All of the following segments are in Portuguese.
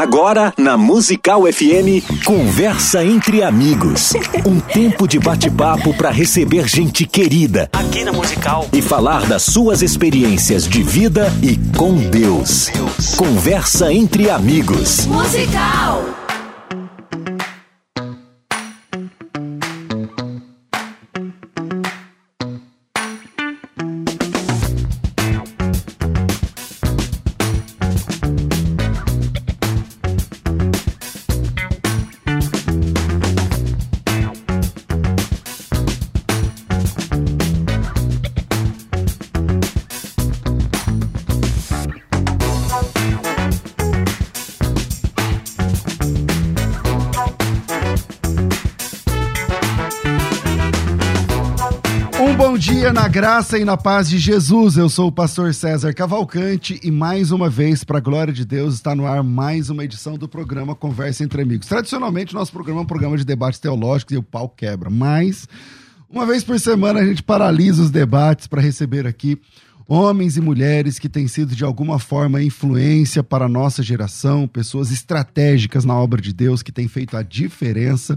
Agora, na Musical FM, Conversa entre Amigos. Um tempo de bate-papo para receber gente querida. Aqui na Musical. E falar das suas experiências de vida e com Deus. Conversa entre Amigos. Musical. Graça e na paz de Jesus. Eu sou o pastor César Cavalcante e mais uma vez, para a glória de Deus, está no ar mais uma edição do programa Conversa entre Amigos. Tradicionalmente, nosso programa é um programa de debates teológicos e o pau quebra, mas uma vez por semana a gente paralisa os debates para receber aqui homens e mulheres que têm sido de alguma forma influência para a nossa geração, pessoas estratégicas na obra de Deus que têm feito a diferença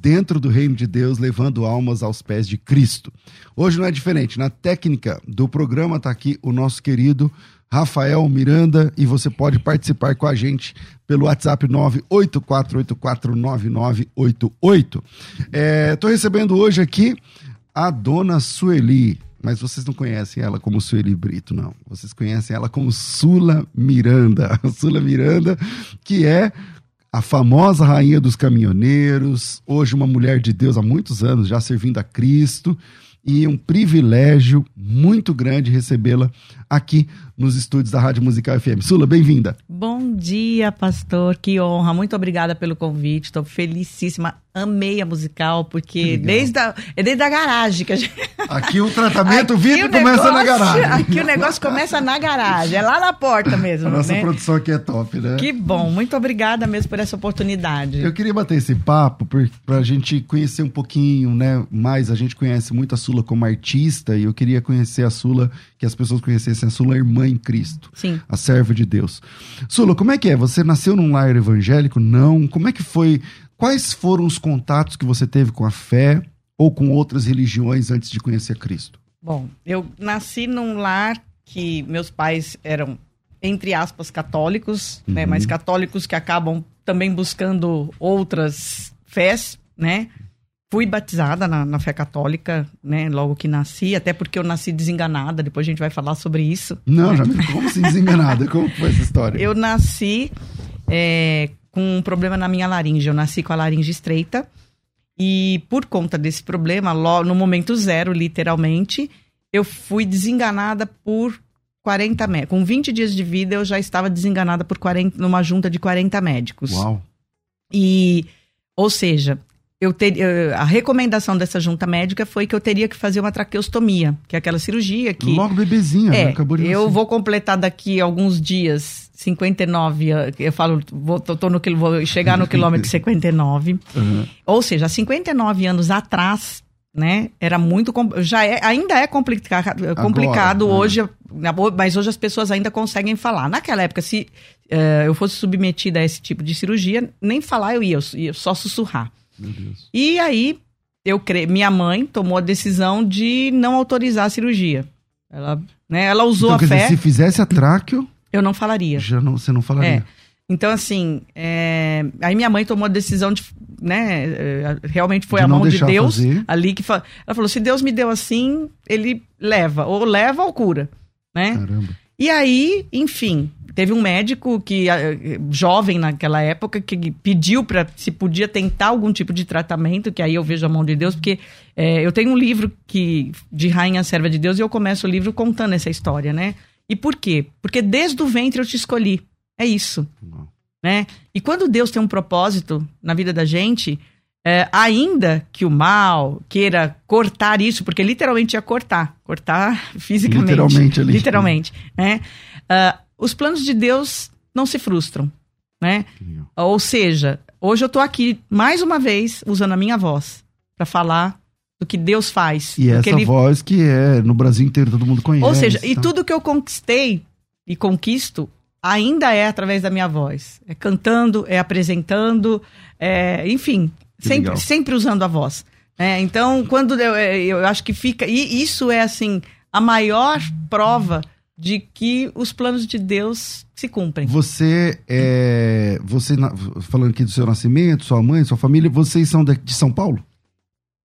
dentro do reino de Deus, levando almas aos pés de Cristo. Hoje não é diferente. Na técnica do programa está aqui o nosso querido Rafael Miranda e você pode participar com a gente pelo WhatsApp 984849988. Estou é, recebendo hoje aqui a dona Sueli, mas vocês não conhecem ela como Sueli Brito, não. Vocês conhecem ela como Sula Miranda. Sula Miranda, que é a famosa rainha dos caminhoneiros, hoje uma mulher de Deus há muitos anos, já servindo a Cristo, e um privilégio muito grande recebê-la aqui nos estúdios da Rádio Musical FM. Sula, bem-vinda. Bom dia, pastor. Que honra. Muito obrigada pelo convite. Estou felicíssima amei a musical, porque desde a, é desde a garagem que a gente... Aqui o tratamento VIP começa na garagem. Aqui o negócio começa na garagem, é lá na porta mesmo. A nossa né? produção aqui é top, né? Que bom, muito obrigada mesmo por essa oportunidade. Eu queria bater esse papo para a gente conhecer um pouquinho, né? Mais, a gente conhece muito a Sula como artista e eu queria conhecer a Sula, que as pessoas conhecessem a Sula irmã em Cristo. Sim. A serva de Deus. Sula, como é que é? Você nasceu num lar evangélico? Não. Como é que foi Quais foram os contatos que você teve com a fé ou com outras religiões antes de conhecer Cristo? Bom, eu nasci num lar que meus pais eram, entre aspas, católicos, né, uhum. né? Mas católicos que acabam também buscando outras fés, né? Fui batizada na, na, fé católica, né? Logo que nasci, até porque eu nasci desenganada. Depois a gente vai falar sobre isso. Não, já me como assim desenganada? Como foi essa história? Eu nasci é, com um problema na minha laringe. Eu nasci com a laringe estreita. E por conta desse problema, no momento zero, literalmente, eu fui desenganada por 40 médicos. Com 20 dias de vida, eu já estava desenganada por 40, numa junta de 40 médicos. Uau! E, ou seja, eu ter, a recomendação dessa junta médica foi que eu teria que fazer uma traqueostomia, que é aquela cirurgia que. Logo bebezinha, é, né? Acabou de Eu vou completar daqui alguns dias 59, eu falo, vou, tô no, vou chegar no quilômetro 59. Uhum. Ou seja, 59 anos atrás, né, era muito, já é, ainda é complica, complicado Agora, hoje, né? mas hoje as pessoas ainda conseguem falar. Naquela época, se uh, eu fosse submetida a esse tipo de cirurgia, nem falar eu ia, eu ia só sussurrar. E aí, eu cre... minha mãe tomou a decisão de não autorizar a cirurgia. Ela, né, ela usou então, a fé. Dizer, se fizesse a tráqueo eu não falaria. Já não, você não falaria. É. Então, assim, é... aí minha mãe tomou a decisão de, né, é, realmente foi de a mão de Deus fazer. ali que fa... ela falou, se Deus me deu assim, ele leva, ou leva ou cura, né? Caramba. E aí, enfim, teve um médico que jovem naquela época que pediu para se podia tentar algum tipo de tratamento, que aí eu vejo a mão de Deus, porque é, eu tenho um livro que de Rainha Serva de Deus e eu começo o livro contando essa história, né? E por quê? Porque desde o ventre eu te escolhi. É isso. Né? E quando Deus tem um propósito na vida da gente, é, ainda que o mal queira cortar isso, porque literalmente ia cortar, cortar fisicamente. Literalmente ali. Literalmente. Né? Uh, os planos de Deus não se frustram. Né? Ou seja, hoje eu estou aqui mais uma vez usando a minha voz para falar do que Deus faz. E essa ele... voz que é no Brasil inteiro todo mundo conhece. Ou seja, tá? e tudo que eu conquistei e conquisto ainda é através da minha voz. É cantando, é apresentando, é, enfim, sempre, sempre usando a voz. É, então, quando eu, é, eu acho que fica. E isso é assim, a maior prova de que os planos de Deus se cumprem. Você é. Você, falando aqui do seu nascimento, sua mãe, sua família, vocês são de, de São Paulo?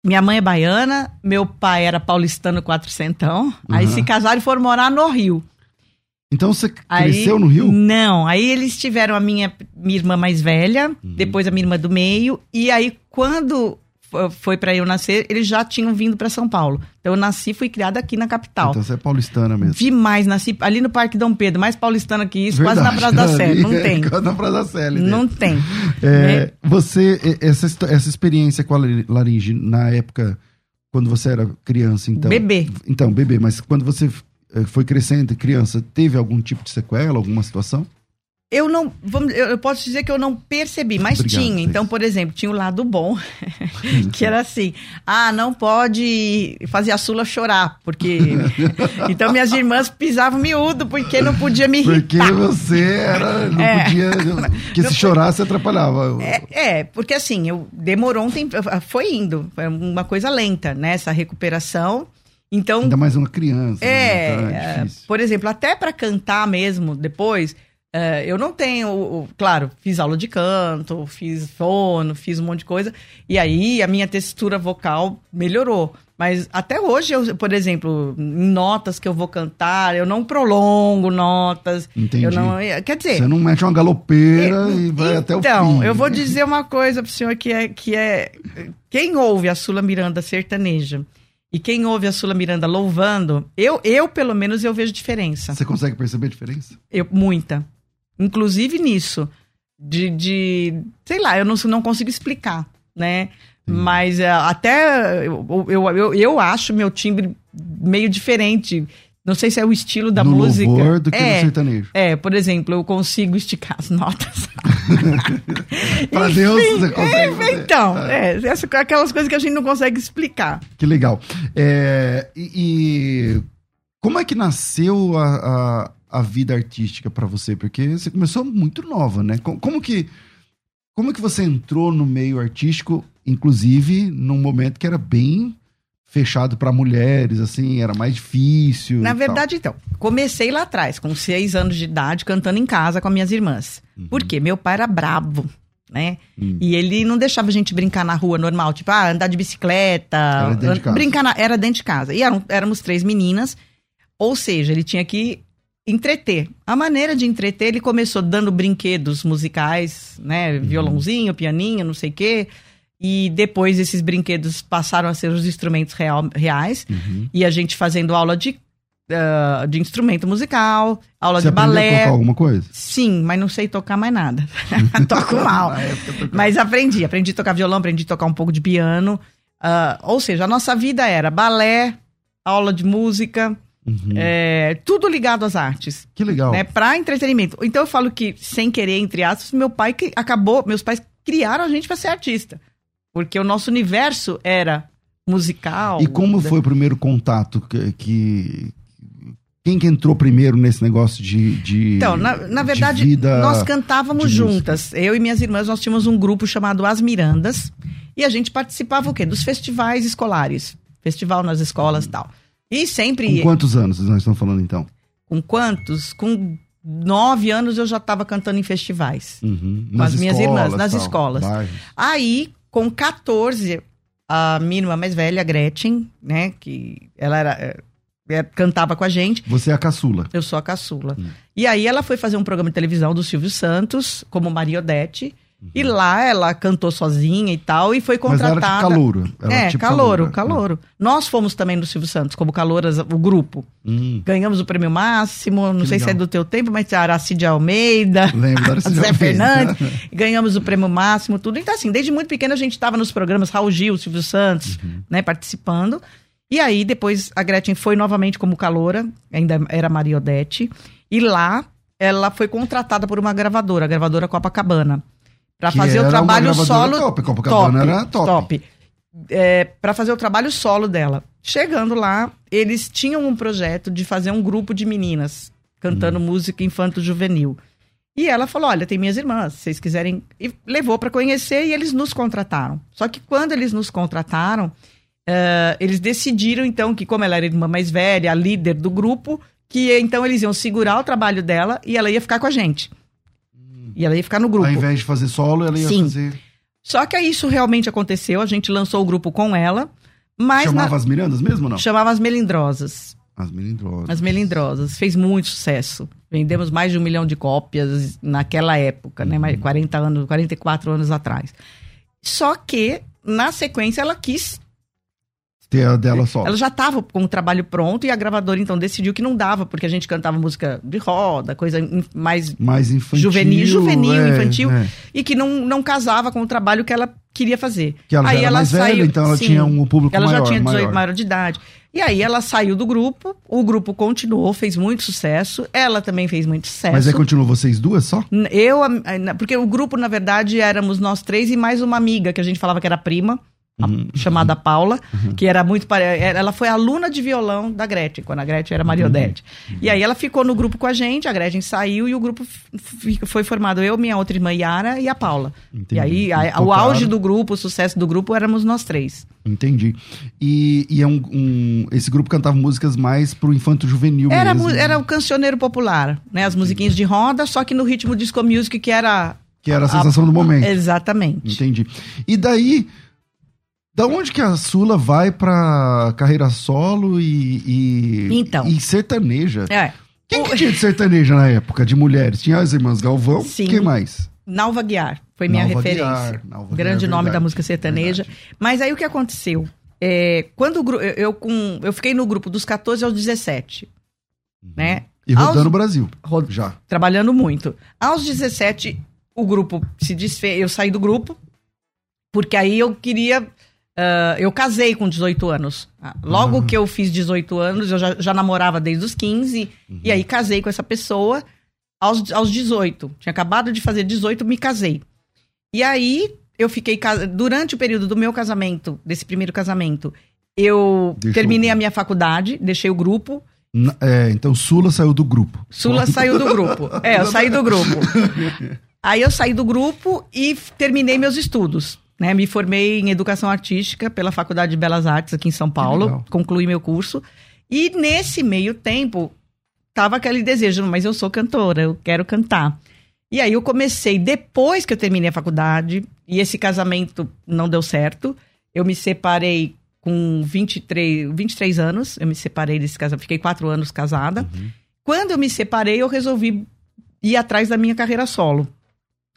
Minha mãe é baiana, meu pai era paulistano quatrocentão. Uhum. Aí se casaram e foram morar no Rio. Então você cresceu no Rio? Não, aí eles tiveram a minha, minha irmã mais velha, uhum. depois a minha irmã do meio, e aí quando foi para eu nascer, eles já tinham vindo para São Paulo. Então eu nasci, fui criada aqui na capital. Então você é paulistana mesmo. Demais, nasci ali no Parque Dom Pedro, mais paulistana que isso, Verdade, quase na Praça da Sé, não tem. quase na Praça da Sé. Não tem. É, é. Você, essa, essa experiência com a laringe na época, quando você era criança, então... Bebê. Então, bebê, mas quando você eh, foi crescendo, criança, teve algum tipo de sequela, alguma situação? Eu não, vamos, eu posso dizer que eu não percebi, mas Obrigado, tinha. Então, por exemplo, tinha o lado bom, que era assim: ah, não pode fazer a Sula chorar, porque. então, minhas irmãs pisavam miúdo, porque não podia me irritar. Porque você era, não é. podia. Porque se chorasse, atrapalhava. É, é, porque assim, eu demorou um tempo, foi indo, foi uma coisa lenta, né, essa recuperação. Então, Ainda mais uma criança. É, né? é por exemplo, até para cantar mesmo depois é, eu não tenho, claro, fiz aula de canto, fiz fono, fiz um monte de coisa, e aí a minha textura vocal melhorou. Mas até hoje, eu, por exemplo, em notas que eu vou cantar, eu não prolongo notas. Entendi. Eu não, quer dizer. Você não mete uma galopeira é, e vai então, até o fim. Então, eu vou dizer uma coisa pro senhor que é, que é. Quem ouve a Sula Miranda sertaneja e quem ouve a Sula Miranda louvando, eu, eu pelo menos, eu vejo diferença. Você consegue perceber a diferença? Eu, muita inclusive nisso. De, de sei lá, eu não, não consigo explicar, né? Hum. Mas é, até eu, eu, eu, eu, acho meu timbre meio diferente. Não sei se é o estilo da no música. Louvor do que é, no sertanejo. É, por exemplo, eu consigo esticar as notas. Para Deus você consegue. Fazer. Então, tá. é, essa, aquelas coisas que a gente não consegue explicar. Que legal. É, e, e, como é que nasceu a, a a vida artística para você? Porque você começou muito nova, né? Como que como que você entrou no meio artístico, inclusive num momento que era bem fechado para mulheres, assim, era mais difícil. Na verdade, então, comecei lá atrás, com seis anos de idade, cantando em casa com as minhas irmãs. Uhum. Por quê? Meu pai era bravo, né? Uhum. E ele não deixava a gente brincar na rua normal, tipo, ah, andar de bicicleta, era dentro de casa. brincar na, era dentro de casa. E eram, éramos três meninas, ou seja, ele tinha que entreter. A maneira de entreter, ele começou dando brinquedos musicais, né? Uhum. Violãozinho, pianinho, não sei o quê. E depois esses brinquedos passaram a ser os instrumentos real, reais. Uhum. E a gente fazendo aula de, uh, de instrumento musical, aula Você de balé. A tocar alguma coisa? Sim, mas não sei tocar mais nada. Toco mal. mas aprendi. Aprendi a tocar violão, aprendi a tocar um pouco de piano. Uh, ou seja, a nossa vida era balé, aula de música, Uhum. É, tudo ligado às artes. Que legal. Né, para entretenimento. Então eu falo que, sem querer, entre aspas, meu pai que acabou, meus pais criaram a gente para ser artista. Porque o nosso universo era musical. E como foi o primeiro contato que, que quem que entrou primeiro nesse negócio de, de Então, na, na verdade, nós cantávamos juntas. Eu e minhas irmãs, nós tínhamos um grupo chamado As Mirandas. E a gente participava o quê? Dos festivais escolares. Festival nas escolas e tal. E sempre. Com quantos anos nós estamos falando então? Com quantos? Com nove anos eu já estava cantando em festivais. Uhum. Com as minhas irmãs, nas tal, escolas. Bairros. Aí, com 14, a minha irmã mais velha, Gretchen, né? Que ela era. É, é, cantava com a gente. Você é a caçula. Eu sou a caçula. Hum. E aí ela foi fazer um programa de televisão do Silvio Santos, como Maria Odete. Uhum. E lá ela cantou sozinha e tal, e foi contratada. Mas era calouro. Era é, tipo calouro, calouro. Né? Nós fomos também do Silvio Santos, como calouras, o grupo. Hum. Ganhamos o prêmio máximo, não que sei legal. se é do teu tempo, mas Aracide Almeida, Lembro, Zé Fernandes. ganhamos o prêmio máximo, tudo. Então, assim, desde muito pequeno a gente estava nos programas Raul Gil, Silvio Santos, uhum. né, participando. E aí, depois, a Gretchen foi novamente como caloura, ainda era Maria Odete. E lá, ela foi contratada por uma gravadora, a gravadora Copacabana. Para fazer o trabalho solo. Top, Copacabana top, era top. top. É, para fazer o trabalho solo dela. Chegando lá, eles tinham um projeto de fazer um grupo de meninas cantando uhum. música infanto-juvenil. E ela falou: Olha, tem minhas irmãs, se vocês quiserem. E levou para conhecer e eles nos contrataram. Só que quando eles nos contrataram, uh, eles decidiram então que, como ela era a irmã mais velha, a líder do grupo, que então eles iam segurar o trabalho dela e ela ia ficar com a gente. E ela ia ficar no grupo. Ao invés de fazer solo, ela ia Sim. fazer. Só que isso realmente aconteceu, a gente lançou o grupo com ela. Mas Chamava na... as Mirandas mesmo não? Chamava as Melindrosas. As Melindrosas. As Melindrosas. Fez muito sucesso. Vendemos mais de um milhão de cópias naquela época, né? Mais 40 anos, 44 anos atrás. Só que, na sequência, ela quis ter a dela só. Ela já estava com o trabalho pronto e a gravadora então decidiu que não dava, porque a gente cantava música de roda, coisa mais, mais infantil, juvenil, juvenil é, infantil, é. e que não, não casava com o trabalho que ela queria fazer. Que ela Aí ela mais saiu, velha, então ela sim, tinha um público ela maior. Ela já tinha 18 maior. maior de idade. E aí ela saiu do grupo, o grupo continuou, fez muito sucesso, ela também fez muito sucesso. Mas aí continuou vocês duas só? Eu, porque o grupo, na verdade, éramos nós três e mais uma amiga, que a gente falava que era prima uhum. chamada Paula, uhum. que era muito. Ela foi aluna de violão da Gretchen, quando a Gretchen era Mariodete. Uhum. E aí ela ficou no grupo com a gente, a Gretchen saiu e o grupo foi formado eu, minha outra irmã Yara e a Paula. Entendi. E aí a, o auge do grupo, o sucesso do grupo éramos nós três. Entendi. E, e é um, um, esse grupo cantava músicas mais pro infanto juvenil era, mesmo. Era o cancioneiro popular, né? As musiquinhas de roda, só que no ritmo disco music, que era... Que era a sensação a, do momento. Exatamente. Entendi. E daí, da onde que a Sula vai pra carreira solo e, e, então. e sertaneja? É. Quem que tinha de sertaneja na época, de mulheres? Tinha as irmãs Galvão, Sim. quem mais? Nalva Guiar, foi minha Nalva referência. Guiar, Nalva Grande Guiar, nome da música sertaneja. Verdade. Mas aí o que aconteceu? É, quando eu, eu, com, eu fiquei no grupo dos 14 aos 17, uhum. né? E rodando o Brasil, rod, já. Trabalhando muito. Aos 17, o grupo se desfez, eu saí do grupo, porque aí eu queria Uh, eu casei com 18 anos. Logo uhum. que eu fiz 18 anos, eu já, já namorava desde os 15. Uhum. E aí casei com essa pessoa aos, aos 18. Tinha acabado de fazer 18, me casei. E aí eu fiquei. Durante o período do meu casamento, desse primeiro casamento, eu Deixou... terminei a minha faculdade, deixei o grupo. É, então Sula saiu do grupo. Sula saiu do grupo. É, eu saí do grupo. Aí eu saí do grupo e terminei meus estudos. Né? Me formei em Educação Artística pela Faculdade de Belas Artes aqui em São Paulo, concluí meu curso. E nesse meio tempo, tava aquele desejo, mas eu sou cantora, eu quero cantar. E aí eu comecei, depois que eu terminei a faculdade, e esse casamento não deu certo, eu me separei com 23, 23 anos, eu me separei desse casamento, fiquei quatro anos casada. Uhum. Quando eu me separei, eu resolvi ir atrás da minha carreira solo.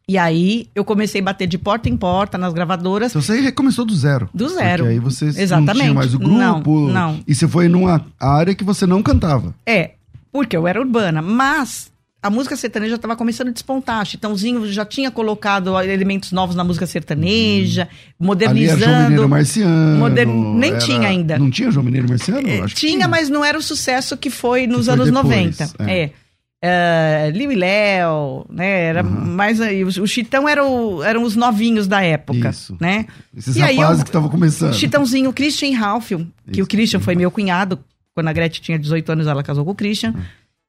E aí eu comecei a bater de porta em porta nas gravadoras. Então você recomeçou do zero. Do zero. Porque aí você Exatamente. não tinha mais o grupo. Não, não. E você foi numa área que você não cantava. É, porque eu era urbana. Mas a música sertaneja estava começando a despontar. Chitãozinho já tinha colocado elementos novos na música sertaneja, hum. modernizando. Ali era João Mineiro Marciano. Moder... Nem era... tinha ainda. Não tinha João Mineiro Marciano? É, tinha, tinha, mas não era o sucesso que foi nos que foi anos depois, 90. É. é uh, Liu e Léo, né? Era uhum. mais o, o Chitão era o, eram os novinhos da época, Isso. né? Esses e rapazes aí, que estavam começando. Chitãozinho, o Christian Ralph, que Isso. o Christian foi meu cunhado, quando a Gretchen tinha 18 anos, ela casou com o Christian. Uhum.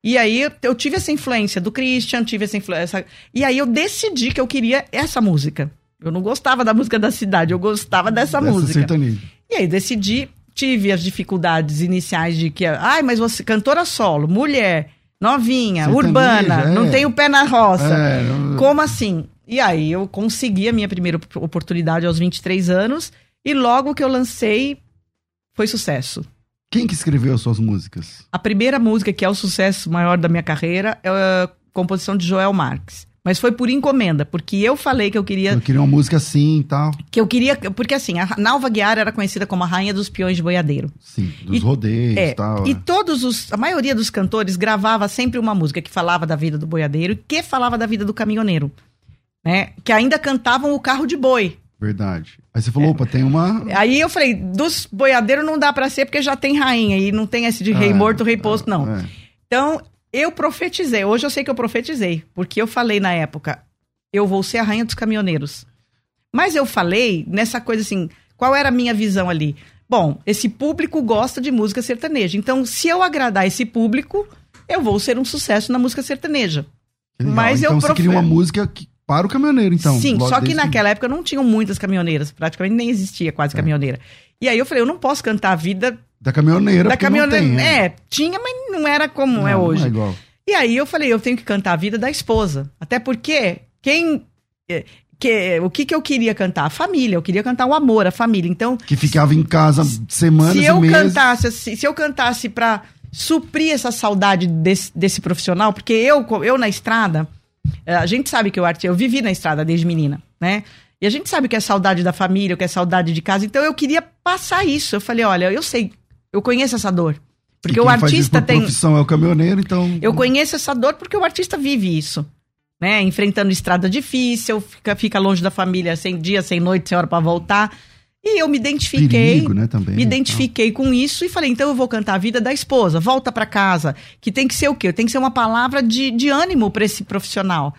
E aí eu, eu, tive essa influência do Christian, tive essa influência. E aí eu decidi que eu queria essa música. Eu não gostava da música da cidade, eu gostava dessa, dessa música. Sertaneja. E aí decidi, tive as dificuldades iniciais de que, ai, mas você cantora solo, mulher, novinha, urbana, é. não tem o pé na roça. É, não... Como assim? E aí eu consegui a minha primeira oportunidade aos 23 anos e logo que eu lancei foi sucesso. Quem que escreveu as suas músicas? A primeira música que é o sucesso maior da minha carreira é a composição de Joel Marques. Mas foi por encomenda, porque eu falei que eu queria. Eu queria uma música assim e tal. Que eu queria. Porque assim, a Nalva Guiara era conhecida como a rainha dos peões de boiadeiro. Sim, dos e, rodeios é, e tal. E é. todos os. A maioria dos cantores gravava sempre uma música que falava da vida do boiadeiro e que falava da vida do caminhoneiro. Né? Que ainda cantavam o carro de boi. Verdade. Aí você falou, é. opa, tem uma. Aí eu falei, dos boiadeiros não dá para ser porque já tem rainha e não tem esse de rei é, morto, rei posto, não. É. Então, eu profetizei. Hoje eu sei que eu profetizei, porque eu falei na época, eu vou ser a rainha dos caminhoneiros. Mas eu falei nessa coisa assim, qual era a minha visão ali? Bom, esse público gosta de música sertaneja. Então, se eu agradar esse público, eu vou ser um sucesso na música sertaneja. Mas então eu você queria uma música que, para o caminhoneiro, então. Sim, só que naquela época não tinham muitas caminhoneiras, praticamente nem existia quase é. caminhoneira. E aí eu falei, eu não posso cantar a vida da caminhoneira, da caminhoneira. Tem, é. é, tinha, mas não era como não, é hoje. É igual. E aí eu falei, eu tenho que cantar a vida da esposa. Até porque quem é, que, o que, que eu queria cantar? A família. Eu queria cantar o amor, a família. Então. Que ficava em casa semanas se eu cantasse se, se eu cantasse para suprir essa saudade desse, desse profissional, porque eu, eu na estrada, eh, a gente sabe que eu eu vivi na estrada desde menina, né? E a gente sabe que é saudade da família, que é saudade de casa. Então eu queria passar isso. Eu falei, olha, eu sei, eu conheço essa dor. Porque o artista tem. Profissão é o caminhoneiro, então. Eu conheço essa dor porque o artista vive isso né? Enfrentando estrada difícil, fica, fica longe da família sem dia, sem noite, sem hora para voltar. E eu me identifiquei, Perigo, né, também, me identifiquei com isso e falei, então eu vou cantar a vida da esposa, volta para casa, que tem que ser o quê? Tem que ser uma palavra de, de ânimo para esse profissional.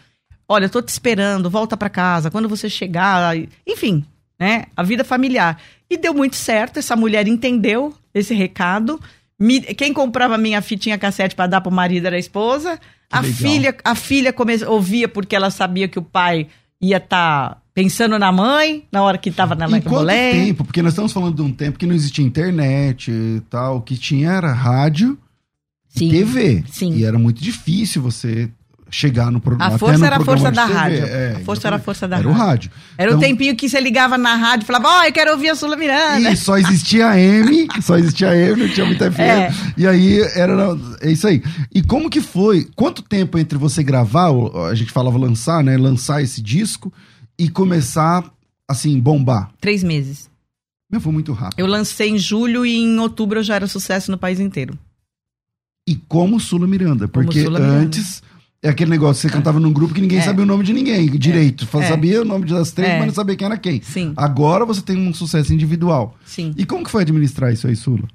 Olha, eu tô te esperando, volta para casa, quando você chegar, enfim, né? A vida familiar. E deu muito certo, essa mulher entendeu esse recado. Me, quem comprava minha fitinha cassete para dar pro marido era a esposa. A filha, a filha come, ouvia porque ela sabia que o pai ia estar tá pensando na mãe na hora que estava na mãe com quanto tempo? Porque nós estamos falando de um tempo que não existia internet e tal, o que tinha era rádio Sim. e TV. Sim. E era muito difícil você chegar no programa. A força era a força da rádio. É, a força era a força da era rádio. Era o rádio. Era então, o tempinho que você ligava na rádio e falava, ó, oh, eu quero ouvir a Sula Miranda. E só existia a M, só existia a M, não tinha muita FM. É. E aí era. É isso aí. E como que foi? Quanto tempo entre você gravar, a gente falava lançar, né? Lançar esse disco e começar, assim, bombar? Três meses. Meu, foi muito rápido. Eu lancei em julho e em outubro eu já era sucesso no país inteiro. E como Sula Miranda, porque Sula antes é aquele negócio, você cantava num grupo que ninguém é. sabia o nome de ninguém, direito. É. Sabia o nome das três, é. mas não sabia quem era quem. Sim. Agora você tem um sucesso individual. Sim. E como que foi administrar isso aí, Sula?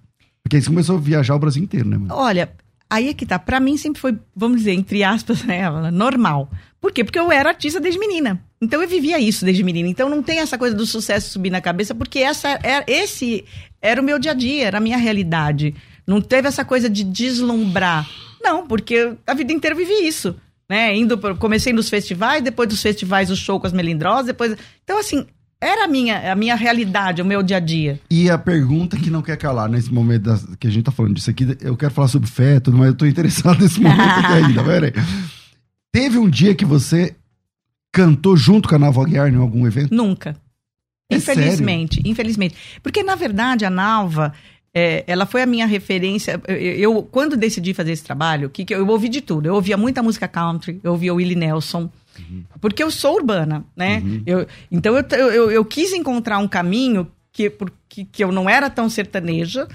Porque aí você começou a viajar o Brasil inteiro, né? Mano? Olha, aí é que tá. Pra mim sempre foi, vamos dizer, entre aspas, né, normal. Por quê? Porque eu era artista desde menina. Então eu vivia isso desde menina. Então não tem essa coisa do sucesso subir na cabeça, porque essa era, é, esse era o meu dia a dia, era a minha realidade. Não teve essa coisa de deslumbrar. Não, porque a vida inteira eu vivi isso né? Indo pro, comecei nos festivais, depois dos festivais o show com as melindrosas, depois. Então, assim, era a minha, a minha realidade, o meu dia a dia. E a pergunta que não quer calar nesse momento das, que a gente tá falando disso aqui, eu quero falar sobre fé, tudo, mas eu tô interessado nesse momento aqui ainda, peraí. Teve um dia que você cantou junto com a Nalva Guiar em algum evento? Nunca. É infelizmente, sério? infelizmente. Porque, na verdade, a Nalva, é, ela foi a minha referência. Eu, eu, quando decidi fazer esse trabalho, que, que eu, eu, ouvi de tudo. Eu ouvia muita música country, eu ouvia o Willie Nelson, uhum. porque eu sou urbana, né? Uhum. Eu, então eu, eu, eu, quis encontrar um caminho que, porque, que eu não era tão sertaneja,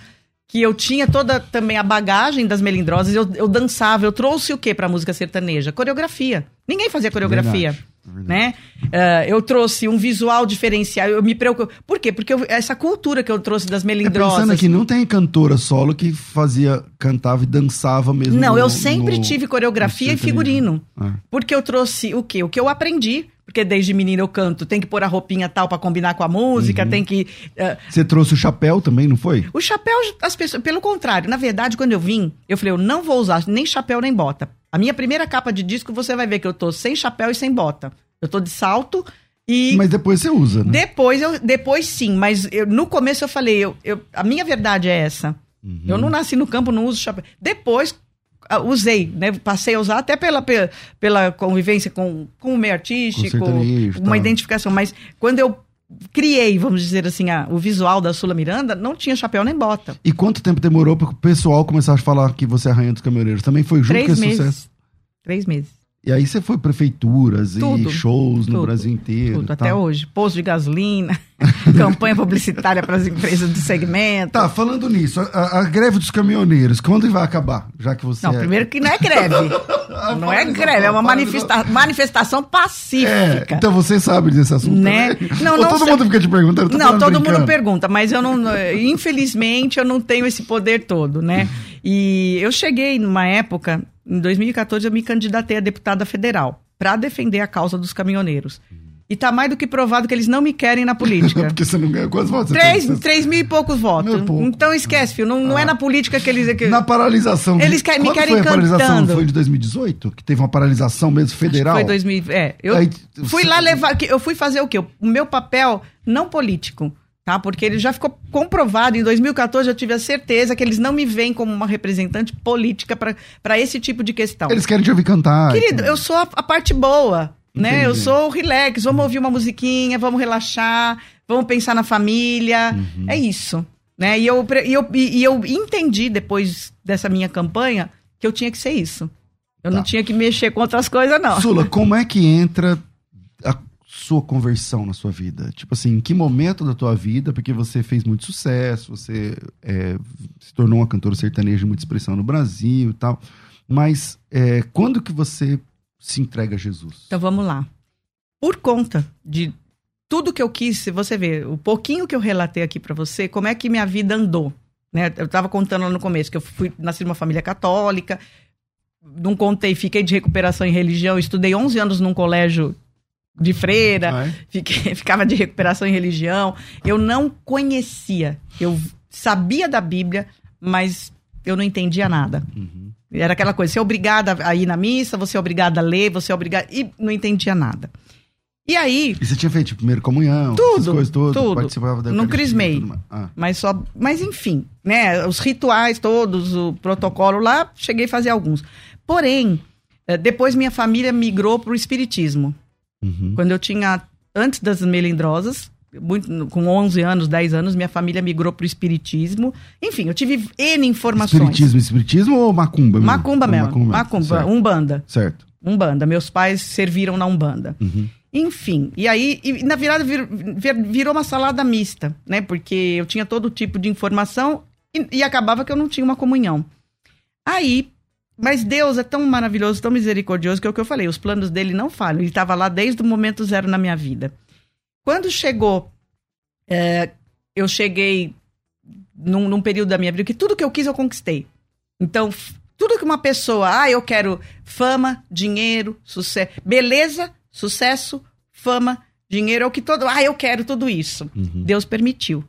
que eu tinha toda também a bagagem das melindrosas. Eu, eu dançava, eu trouxe o que para música sertaneja? Coreografia. Ninguém fazia coreografia. Verdade. Né? Uh, eu trouxe um visual diferencial, eu me preocupo. Por quê? Porque eu, essa cultura que eu trouxe das melindrosas. É pensando aqui, não tem cantora solo que fazia, cantava e dançava mesmo. Não, no, eu sempre no, tive coreografia e figurino. É. Porque eu trouxe o quê? O que eu aprendi. Porque desde menina eu canto, tem que pôr a roupinha tal para combinar com a música, uhum. tem que. Uh... Você trouxe o chapéu também, não foi? O chapéu, as pessoas. Pelo contrário, na verdade, quando eu vim, eu falei, eu não vou usar nem chapéu nem bota. A minha primeira capa de disco, você vai ver que eu tô sem chapéu e sem bota. Eu tô de salto e. Mas depois você usa, né? Depois, eu, depois sim, mas eu, no começo eu falei, eu, eu, a minha verdade é essa. Uhum. Eu não nasci no campo, não uso chapéu. Depois uh, usei, né? Passei a usar até pela, pela, pela convivência com, com o meio artístico, uma tá. identificação. Mas quando eu criei, vamos dizer assim, a, o visual da Sula Miranda, não tinha chapéu nem bota. E quanto tempo demorou para o pessoal começar a falar que você é a rainha dos caminhoneiros? Também foi junto Três com esse meses. sucesso? Três meses. E aí você foi prefeituras tudo, e shows no Brasil inteiro. Tudo, até hoje. Posto de gasolina, campanha publicitária para as empresas do segmento. Tá, falando nisso, a, a, greve dos caminhoneiros, quando vai acabar? Já que você. Não, é... primeiro que não é greve. não é greve, é uma manifesta manifestação pacífica. É, então você sabe desse assunto. Né? Não, não, todo sei... mundo fica te perguntando. Não, todo brincando. mundo pergunta, mas eu não. Infelizmente, eu não tenho esse poder todo, né? E eu cheguei numa época em 2014, eu me candidatei a deputada federal para defender a causa dos caminhoneiros. E tá mais do que provado que eles não me querem na política. Porque você não ganha quantos votos? Três, três mil e poucos votos. Então esquece, filho. Não, não é na política que eles. Que... Na paralisação. Eles quer, me querem foi a paralisação? Foi de 2018? Que teve uma paralisação mesmo federal? foi 2000. É. Eu Aí, fui você... lá levar. Eu fui fazer o quê? O meu papel não político tá? Porque ele já ficou comprovado. Em 2014 eu tive a certeza que eles não me veem como uma representante política para esse tipo de questão. Eles querem te ouvir cantar. Querido, então. eu sou a, a parte boa, Entendi. né? Eu sou o relax, vamos ouvir uma musiquinha, vamos relaxar, vamos pensar na família. Uhum. É isso, né? E eu, e, eu, e eu entendi depois dessa minha campanha que eu tinha que ser isso. Eu tá. não tinha que mexer com outras coisas, não. Sula, como é que entra a sua conversão na sua vida? Tipo assim, em que momento da tua vida, porque você fez muito sucesso, você é, se tornou uma cantora sertaneja de muita expressão no Brasil e tal, mas é, quando que você se entrega a Jesus? Então vamos lá. Por conta de tudo que eu quis, se você ver, o pouquinho que eu relatei aqui para você, como é que minha vida andou, né? Eu estava contando lá no começo que eu fui nasci numa família católica, não contei, fiquei de recuperação em religião, estudei 11 anos num colégio de freira, ah, é? fiquei, ficava de recuperação em religião. Eu não conhecia. Eu sabia da Bíblia, mas eu não entendia nada. Uhum. Era aquela coisa, você é obrigada a ir na missa, você é obrigada a ler, você é obrigada. E não entendia nada. E aí. E você tinha feito primeira comunhão, tudo, coisas todas, tudo. participava da Não crismei. Ah. Mas só. Mas enfim, né? Os rituais todos, o protocolo lá, cheguei a fazer alguns. Porém, eh, depois minha família migrou para o espiritismo. Uhum. Quando eu tinha, antes das melindrosas, muito, com 11 anos, 10 anos, minha família migrou para o espiritismo. Enfim, eu tive N informações. Espiritismo, espiritismo ou macumba mesmo? Macumba mesmo. Macumba, macumba certo. umbanda. Certo. Umbanda. Meus pais serviram na umbanda. Uhum. Enfim, e aí, e, na virada, vir, vir, virou uma salada mista, né? Porque eu tinha todo tipo de informação e, e acabava que eu não tinha uma comunhão. Aí, mas Deus é tão maravilhoso, tão misericordioso, que é o que eu falei, os planos dele não falham. Ele estava lá desde o momento zero na minha vida. Quando chegou, é, eu cheguei num, num, período da minha vida que tudo que eu quis eu conquistei. Então, tudo que uma pessoa, ah, eu quero fama, dinheiro, sucesso, beleza, sucesso, fama, dinheiro, é o que todo, ah, eu quero tudo isso. Uhum. Deus permitiu.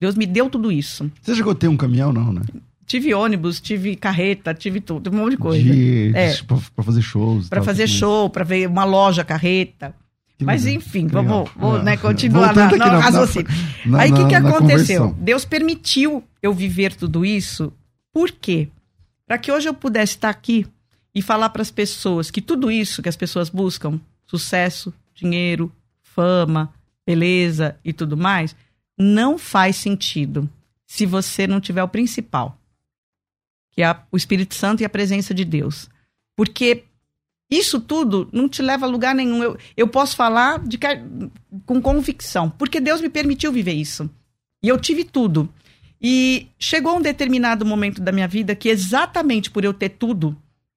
Deus me deu tudo isso. Você chegou a ter um caminhão, não, né? Tive ônibus, tive carreta, tive tudo, um monte de coisa. De, é. Pra, fazer shows. Pra fazer show, pra ver uma loja, carreta. Que Mas legal. enfim, vamos, vamos né, continuar na, no na, raciocínio. Na, Aí o que, que aconteceu? Deus permitiu eu viver tudo isso. Por quê? Para que hoje eu pudesse estar aqui e falar para as pessoas que tudo isso que as pessoas buscam, sucesso, dinheiro, fama, beleza e tudo mais, não faz sentido se você não tiver o principal que é o Espírito Santo e a presença de Deus. Porque isso tudo não te leva a lugar nenhum. Eu, eu posso falar de, com convicção, porque Deus me permitiu viver isso. E eu tive tudo. E chegou um determinado momento da minha vida que, exatamente por eu ter tudo,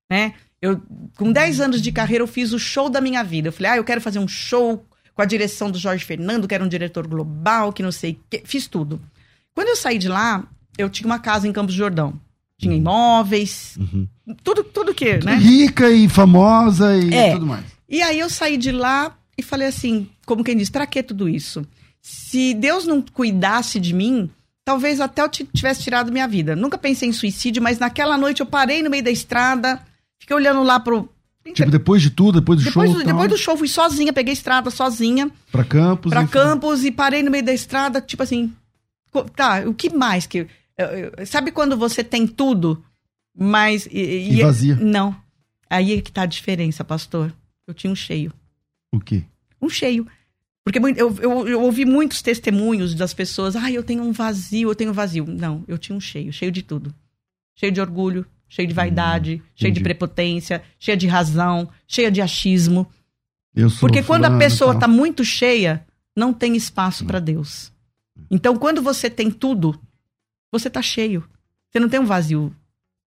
né? Eu, com 10 anos de carreira, eu fiz o show da minha vida. Eu falei, ah, eu quero fazer um show com a direção do Jorge Fernando, que era um diretor global, que não sei. Que... Fiz tudo. Quando eu saí de lá, eu tinha uma casa em Campos do Jordão tinha imóveis, uhum. tudo, tudo que, né? Rica e famosa e é. tudo mais. E aí eu saí de lá e falei assim, como quem diz, pra que tudo isso? Se Deus não cuidasse de mim, talvez até eu tivesse tirado minha vida. Nunca pensei em suicídio, mas naquela noite eu parei no meio da estrada, fiquei olhando lá pro. Tipo, depois de tudo, depois do depois show. Do, depois do show, fui sozinha, peguei estrada sozinha. Pra Campos. Pra Campos e parei no meio da estrada, tipo assim. Tá, o que mais que. Sabe quando você tem tudo, mas. E, e vazia? Não. Aí é que tá a diferença, pastor. Eu tinha um cheio. O quê? Um cheio. Porque eu, eu, eu, ouvi muitos testemunhos das pessoas. Ah, eu tenho um vazio, eu tenho um vazio. Não, eu tinha um cheio, cheio de tudo. Cheio de orgulho, cheio de vaidade, hum, cheio de prepotência, cheia de razão, cheia de achismo. Porque quando a pessoa está muito cheia, não tem espaço para Deus. Então, quando você tem tudo, você está cheio. Você não tem um vazio.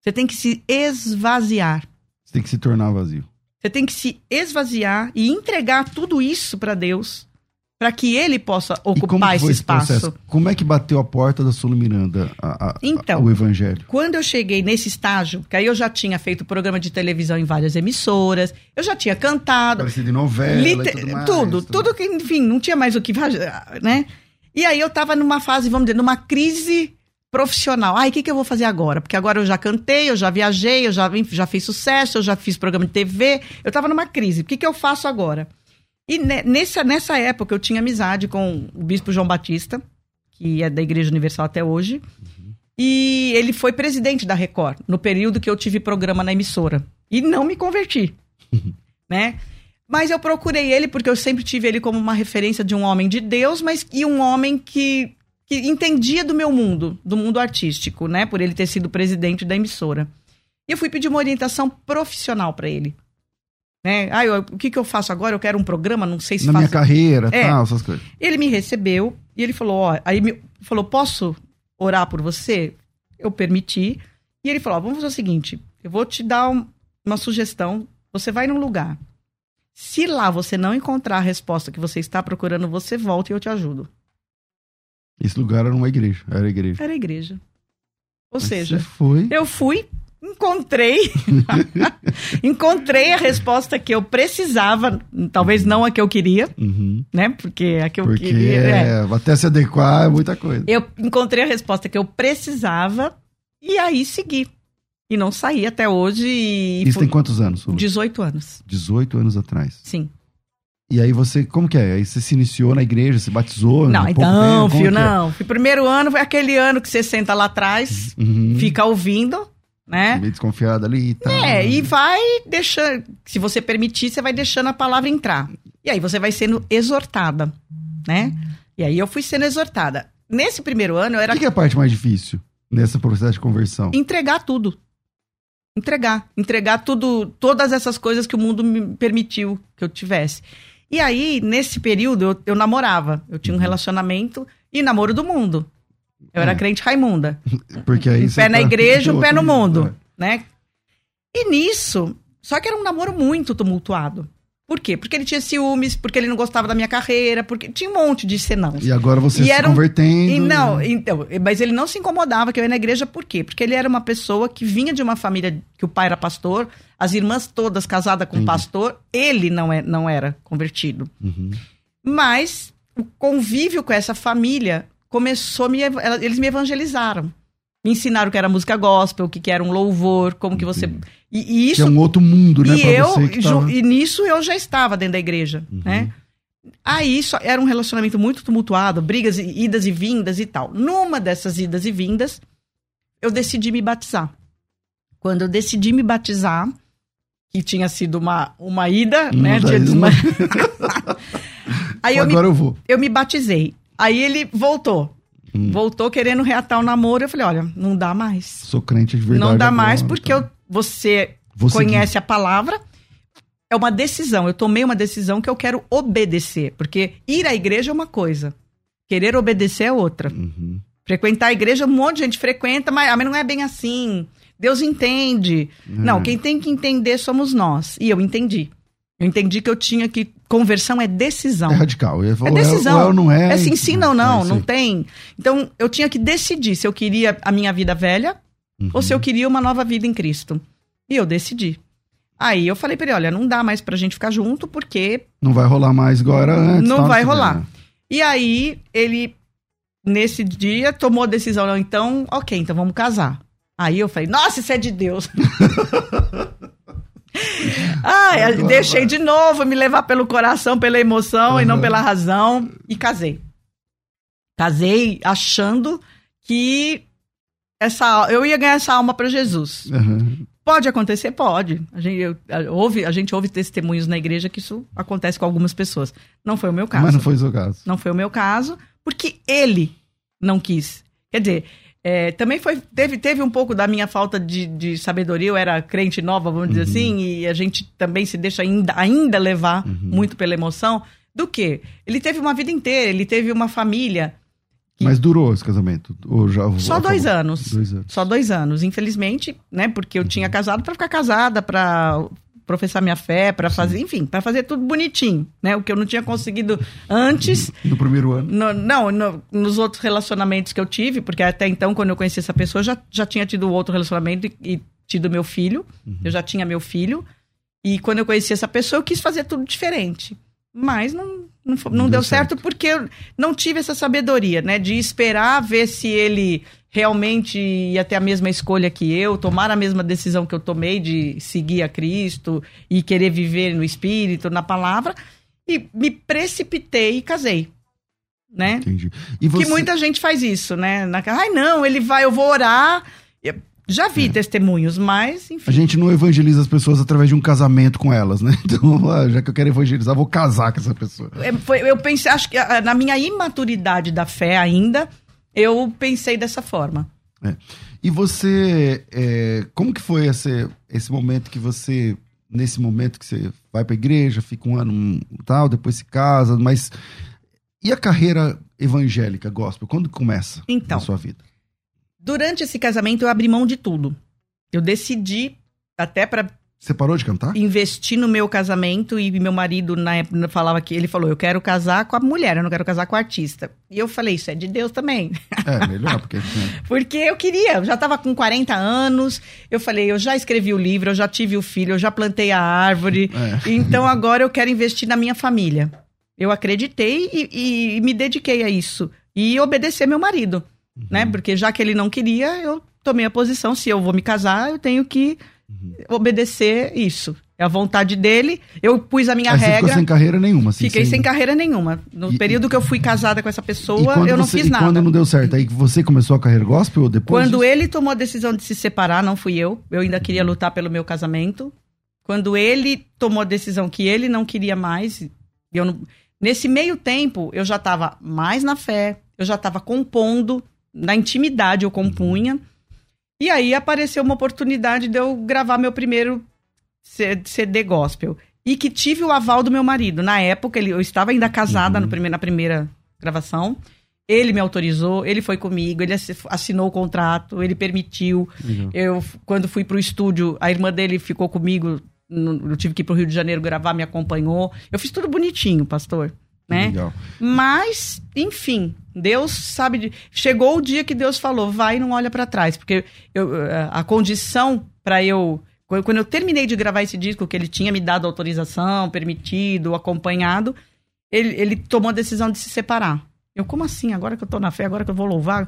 Você tem que se esvaziar. Você tem que se tornar vazio. Você tem que se esvaziar e entregar tudo isso para Deus. para que ele possa ocupar esse espaço. Processo? Como é que bateu a porta da Sula Miranda a, a, então, a, o evangelho? Quando eu cheguei nesse estágio, que aí eu já tinha feito programa de televisão em várias emissoras, eu já tinha cantado. Parecido em novela liter... tudo, mais, tudo, tudo que, enfim, não tinha mais o que né? E aí eu tava numa fase, vamos dizer, numa crise profissional. Ai, o que, que eu vou fazer agora? Porque agora eu já cantei, eu já viajei, eu já, já fiz sucesso, eu já fiz programa de TV. Eu tava numa crise. O que, que eu faço agora? E nessa, nessa época eu tinha amizade com o bispo João Batista, que é da Igreja Universal até hoje. Uhum. E ele foi presidente da Record, no período que eu tive programa na emissora. E não me converti, né? Mas eu procurei ele porque eu sempre tive ele como uma referência de um homem de Deus, mas e um homem que, que entendia do meu mundo, do mundo artístico, né? Por ele ter sido presidente da emissora. E eu fui pedir uma orientação profissional para ele. Né? Ah, eu, o que, que eu faço agora? Eu quero um programa, não sei se Na faço... minha carreira, é. tal, essas coisas. Ele me recebeu e ele falou, ó, aí me falou, posso orar por você? Eu permiti. E ele falou, ó, vamos fazer o seguinte, eu vou te dar um, uma sugestão, você vai num lugar. Se lá você não encontrar a resposta que você está procurando, você volta e eu te ajudo. Esse lugar era uma igreja, era igreja. Era igreja. Ou Mas seja, foi? eu fui, encontrei encontrei a resposta que eu precisava, talvez não a que eu queria, uhum. né? Porque a que eu Porque queria. É, até se adequar é muita coisa. Eu encontrei a resposta que eu precisava e aí segui. E não saí até hoje. E Isso tem quantos anos? Sula? 18 anos. 18 anos atrás. Sim. E aí você, como que é? Aí você se iniciou na igreja, se batizou? Não, então, filho, é? não. É? O primeiro ano foi aquele ano que você senta lá atrás, uhum. fica ouvindo né? Meio desconfiado ali e tal. É, e vai deixando, se você permitir, você vai deixando a palavra entrar. E aí você vai sendo exortada, né? E aí eu fui sendo exortada. Nesse primeiro ano eu era. O que, que é a parte mais difícil nessa processo de conversão? Entregar tudo. Entregar. Entregar tudo, todas essas coisas que o mundo me permitiu que eu tivesse. E aí, nesse período, eu, eu namorava. Eu tinha um uhum. relacionamento e namoro do mundo. Eu era é. crente Raimunda. Porque aí um pé tá na igreja, um pé no mundo, é. né? E nisso, só que era um namoro muito tumultuado. Por quê? Porque ele tinha ciúmes, porque ele não gostava da minha carreira, porque tinha um monte de senãos. E agora você e se um... convertendo. E não, então, mas ele não se incomodava que eu ia na igreja, por quê? Porque ele era uma pessoa que vinha de uma família que o pai era pastor, as irmãs todas casadas com Entendi. pastor, ele não, é, não era convertido. Uhum. Mas o convívio com essa família começou me, eles me evangelizaram. Me ensinaram o que era música gospel, o que era um louvor, como que você. E, e isso. Que é um outro mundo, né? E eu, tava... e nisso eu já estava dentro da igreja, uhum. né? Aí só, era um relacionamento muito tumultuado, brigas, idas e vindas e tal. Numa dessas idas e vindas, eu decidi me batizar. Quando eu decidi me batizar, que tinha sido uma, uma ida, né? Daí, uma... Aí Agora eu, me, eu vou. Eu me batizei. Aí ele voltou. Hum. Voltou querendo reatar o namoro. Eu falei: olha, não dá mais. Sou crente de verdade. Não dá mais porque eu, você Vou conhece seguir. a palavra. É uma decisão. Eu tomei uma decisão que eu quero obedecer. Porque ir à igreja é uma coisa, querer obedecer é outra. Uhum. Frequentar a igreja, um monte de gente frequenta, mas, ah, mas não é bem assim. Deus entende. Uhum. Não, quem tem que entender somos nós. E eu entendi. Eu entendi que eu tinha que. Conversão é decisão. É radical. é decisão. É, ou não é. É sim, sim, não, não. É não tem. Então, eu tinha que decidir se eu queria a minha vida velha uhum. ou se eu queria uma nova vida em Cristo. E eu decidi. Aí eu falei pra ele: olha, não dá mais pra gente ficar junto porque. Não vai rolar mais igual era antes. Não vai rolar. E aí, ele, nesse dia, tomou a decisão: então, ok, então vamos casar. Aí eu falei: nossa, isso é de Deus. Ai, deixei de novo me levar pelo coração, pela emoção uhum. e não pela razão. E casei. Casei achando que essa, eu ia ganhar essa alma para Jesus. Uhum. Pode acontecer? Pode. A gente, eu, ouve, a gente ouve testemunhos na igreja que isso acontece com algumas pessoas. Não foi o meu caso. Mas não foi o seu caso. Não foi o meu caso, porque ele não quis. Quer dizer, é, também foi, teve, teve um pouco da minha falta de, de sabedoria, eu era crente nova, vamos dizer uhum. assim, e a gente também se deixa ainda, ainda levar uhum. muito pela emoção. Do que? Ele teve uma vida inteira, ele teve uma família. Que... Mas durou esse casamento? Ou já, Só dois anos. dois anos. Só dois anos, infelizmente, né? Porque eu uhum. tinha casado para ficar casada, para professar minha fé, para fazer, enfim, para fazer tudo bonitinho, né? O que eu não tinha conseguido antes. No primeiro ano? No, não, no, nos outros relacionamentos que eu tive, porque até então, quando eu conheci essa pessoa, já, já tinha tido outro relacionamento e, e tido meu filho. Uhum. Eu já tinha meu filho. E quando eu conheci essa pessoa, eu quis fazer tudo diferente. Mas não, não, não, não deu, certo. certo porque eu não tive essa sabedoria, né? De esperar ver se ele realmente ia ter a mesma escolha que eu, tomar a mesma decisão que eu tomei de seguir a Cristo e querer viver no Espírito, na palavra. E me precipitei e casei. Né? Entendi. E você... Que muita gente faz isso, né? Na... Ai, não, ele vai, eu vou orar. Já vi é. testemunhos, mas enfim. A gente não evangeliza as pessoas através de um casamento com elas, né? Então, ah, já que eu quero evangelizar, vou casar com essa pessoa. É, foi, eu pensei, acho que ah, na minha imaturidade da fé ainda, eu pensei dessa forma. É. E você, é, como que foi esse, esse momento que você, nesse momento que você vai para a igreja, fica um ano tal, depois se casa, mas e a carreira evangélica, gospel, quando começa então, na sua vida? Durante esse casamento, eu abri mão de tudo. Eu decidi, até para você parou de cantar? Investir no meu casamento e meu marido na época falava que ele falou: "Eu quero casar com a mulher, eu não quero casar com a artista". E eu falei: "Isso é de Deus também". É, melhor porque Porque eu queria, eu já estava com 40 anos. Eu falei: "Eu já escrevi o livro, eu já tive o filho, eu já plantei a árvore. É. Então agora eu quero investir na minha família". Eu acreditei e, e me dediquei a isso e obedecer meu marido uhum. né? Porque já que ele não queria, eu tomei a posição, se eu vou me casar, eu tenho que uhum. obedecer isso. É a vontade dele. Eu pus a minha Aí regra. Você ficou sem carreira nenhuma. Assim, fiquei sem... sem... carreira nenhuma. No e, período que eu fui casada com essa pessoa, eu não você, fiz nada. quando não deu certo, aí você começou a carreira gospel ou depois? Quando disso? ele tomou a decisão de se separar, não fui eu. Eu ainda queria lutar pelo meu casamento. Quando ele tomou a decisão que ele não queria mais, eu não... nesse meio tempo eu já estava mais na fé, eu já estava compondo, na intimidade eu compunha. E aí apareceu uma oportunidade de eu gravar meu primeiro CD gospel. E que tive o aval do meu marido. Na época, ele, eu estava ainda casada uhum. no na primeira gravação. Ele me autorizou, ele foi comigo, ele assinou o contrato, ele permitiu. Uhum. Eu, quando fui para o estúdio, a irmã dele ficou comigo. Eu tive que ir para o Rio de Janeiro gravar, me acompanhou. Eu fiz tudo bonitinho, pastor né? Legal. Mas, enfim, Deus sabe de... chegou o dia que Deus falou, vai e não olha para trás, porque eu, a condição para eu quando eu terminei de gravar esse disco que ele tinha me dado autorização, permitido, acompanhado, ele, ele tomou a decisão de se separar. Eu como assim? Agora que eu tô na fé, agora que eu vou louvar.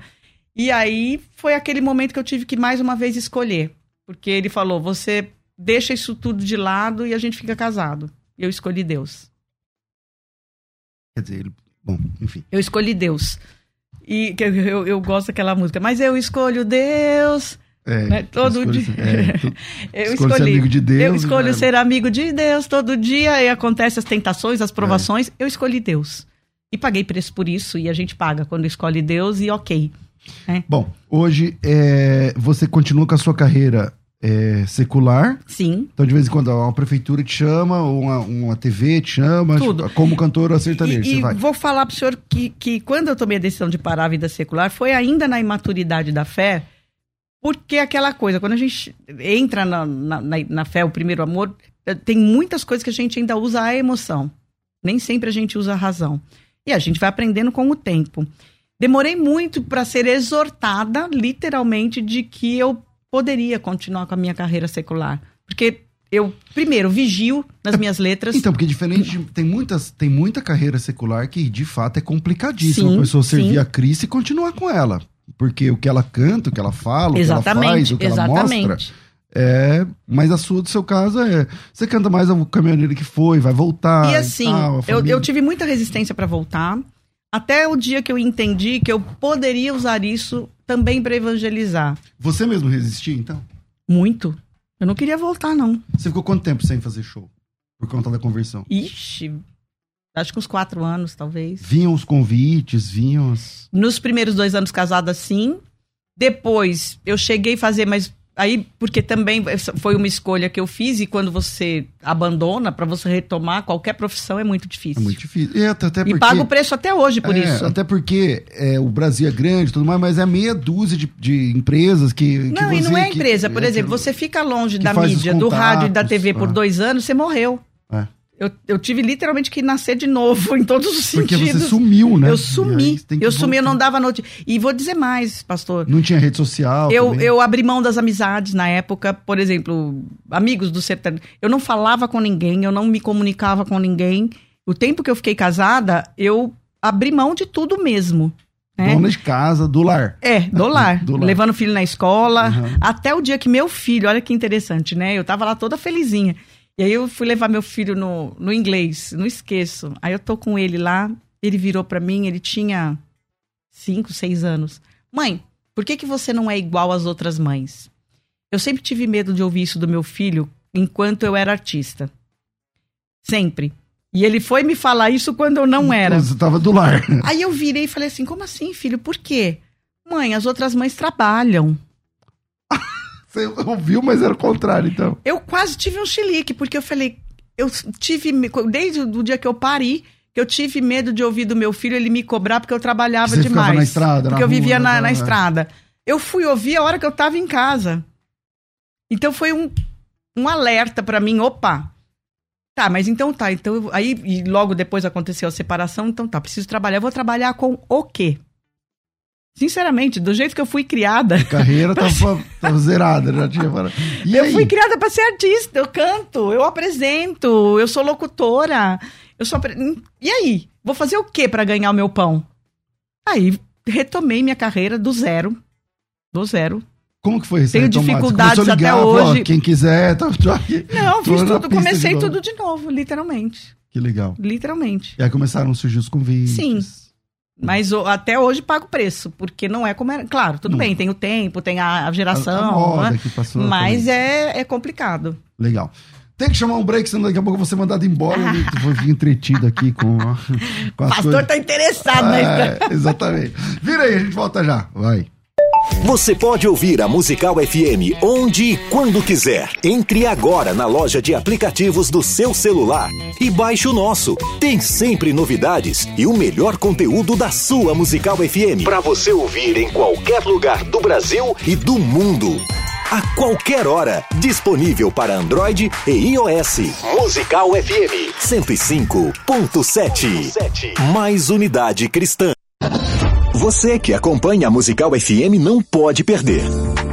E aí foi aquele momento que eu tive que mais uma vez escolher, porque ele falou: "Você deixa isso tudo de lado e a gente fica casado". Eu escolhi Deus. Quer dizer, ele, bom, enfim. Eu escolhi Deus. E eu, eu, eu gosto daquela música, mas eu escolho Deus. É, né? todo dia. É, eu escolhi. Ser amigo de Deus, eu escolho né? ser amigo de Deus todo dia e acontece as tentações, as provações. É. Eu escolhi Deus. E paguei preço por isso, e a gente paga quando escolhe Deus, e ok. É. Bom, hoje é, você continua com a sua carreira é, secular. Sim. Então, de vez em quando, uma prefeitura te chama, ou uma, uma TV te chama, Tudo. como cantora sertaneja. E, e vou falar para o senhor que, que quando eu tomei a decisão de parar a vida secular, foi ainda na imaturidade da fé, porque aquela coisa, quando a gente entra na, na, na fé, o primeiro amor, eh, tem muitas coisas que a gente ainda usa a emoção. Nem sempre a gente usa a razão. E a gente vai aprendendo com o tempo. Demorei muito para ser exortada, literalmente, de que eu poderia continuar com a minha carreira secular. Porque eu, primeiro, vigio nas minhas letras. Então, porque diferente, de, tem, muitas, tem muita carreira secular que de fato é complicadíssima. Sim, a pessoa servir sim. a Cristo e continuar com ela. Porque o que ela canta, o que ela fala, o exatamente, que ela faz, o que exatamente. ela mostra. É, mas a sua, do seu caso, é. Você canta mais o caminhoneiro que foi, vai voltar. E assim, e tal, eu, eu tive muita resistência para voltar. Até o dia que eu entendi que eu poderia usar isso também para evangelizar. Você mesmo resistiu, então? Muito. Eu não queria voltar, não. Você ficou quanto tempo sem fazer show? Por conta da conversão? Ixi, acho que uns quatro anos, talvez. Vinham os convites, vinham os... Nos primeiros dois anos casada, sim. Depois, eu cheguei a fazer, mas aí porque também foi uma escolha que eu fiz e quando você abandona para você retomar qualquer profissão é muito difícil. É muito difícil. E, até, porque, e paga o preço até hoje por é, isso. Até porque é, o Brasil é grande, tudo mais, mas é meia dúzia de, de empresas que, não que e não é que, empresa. Por é, exemplo, você fica longe da mídia, do rádio e da TV por ah. dois anos, você morreu. É. Eu, eu tive literalmente que nascer de novo em todos os Porque sentidos. você sumiu, né? Eu sumi. Eu sumi, eu não dava notícia. E vou dizer mais, pastor. Não tinha rede social. Eu, também. eu abri mão das amizades na época, por exemplo, amigos do sertanejo. Eu não falava com ninguém, eu não me comunicava com ninguém. O tempo que eu fiquei casada, eu abri mão de tudo mesmo. né? Dona de casa, do lar. É, do lar. Do lar. Levando o filho na escola. Uhum. Até o dia que meu filho, olha que interessante, né? Eu tava lá toda felizinha. E aí eu fui levar meu filho no, no inglês, não esqueço. Aí eu tô com ele lá, ele virou pra mim, ele tinha cinco, seis anos. Mãe, por que, que você não é igual às outras mães? Eu sempre tive medo de ouvir isso do meu filho enquanto eu era artista. Sempre. E ele foi me falar isso quando eu não era. Você tava do lar. Aí eu virei e falei assim: como assim, filho? Por quê? Mãe, as outras mães trabalham. Você ouviu, mas era o contrário, então. Eu quase tive um chilique, porque eu falei, eu tive, desde o dia que eu pari, que eu tive medo de ouvir do meu filho ele me cobrar porque eu trabalhava Você demais. na estrada, na Porque eu rua, vivia na, né? na estrada. Eu fui ouvir a hora que eu tava em casa. Então foi um, um alerta pra mim, opa. Tá, mas então tá. Então, aí, e logo depois aconteceu a separação, então tá, preciso trabalhar. Eu vou trabalhar com o quê? Sinceramente, do jeito que eu fui criada. A carreira tava, tava zerada, já tinha parado. E eu aí? fui criada para ser artista, eu canto, eu apresento, eu sou locutora. Eu sou apre- E aí? Vou fazer o que para ganhar o meu pão? Aí retomei minha carreira do zero. Do zero. Como que foi isso? Tenho? Você dificuldades ligar, até falou, ó, hoje. quem quiser, tá, tô aqui. Não, fiz tudo, comecei de tudo de novo, literalmente. Que legal. Literalmente. E aí começaram a surgir os convites. Sim. Mas o- até hoje pago preço, porque não é como era. Claro, tudo Não. bem, tem o tempo, tem a, a geração, A, a moda né? que passou. mas é, é complicado. Legal. Tem que chamar um break, senão daqui a pouco eu vou ser mandado embora. Eu vou vir entretido aqui com, com O as pastor coisas. tá interessado na história. É, exatamente. Vira aí, a gente volta já. Vai. Você pode ouvir a Musical FM onde e quando quiser. Entre agora na loja de aplicativos do seu celular e baixe o nosso. Tem sempre novidades e o melhor conteúdo da sua Musical FM para você ouvir em qualquer lugar do Brasil e do mundo. A qualquer hora, disponível para Android e iOS. Musical FM 105.7. Mais unidade cristã. Você que acompanha a Musical FM não pode perder.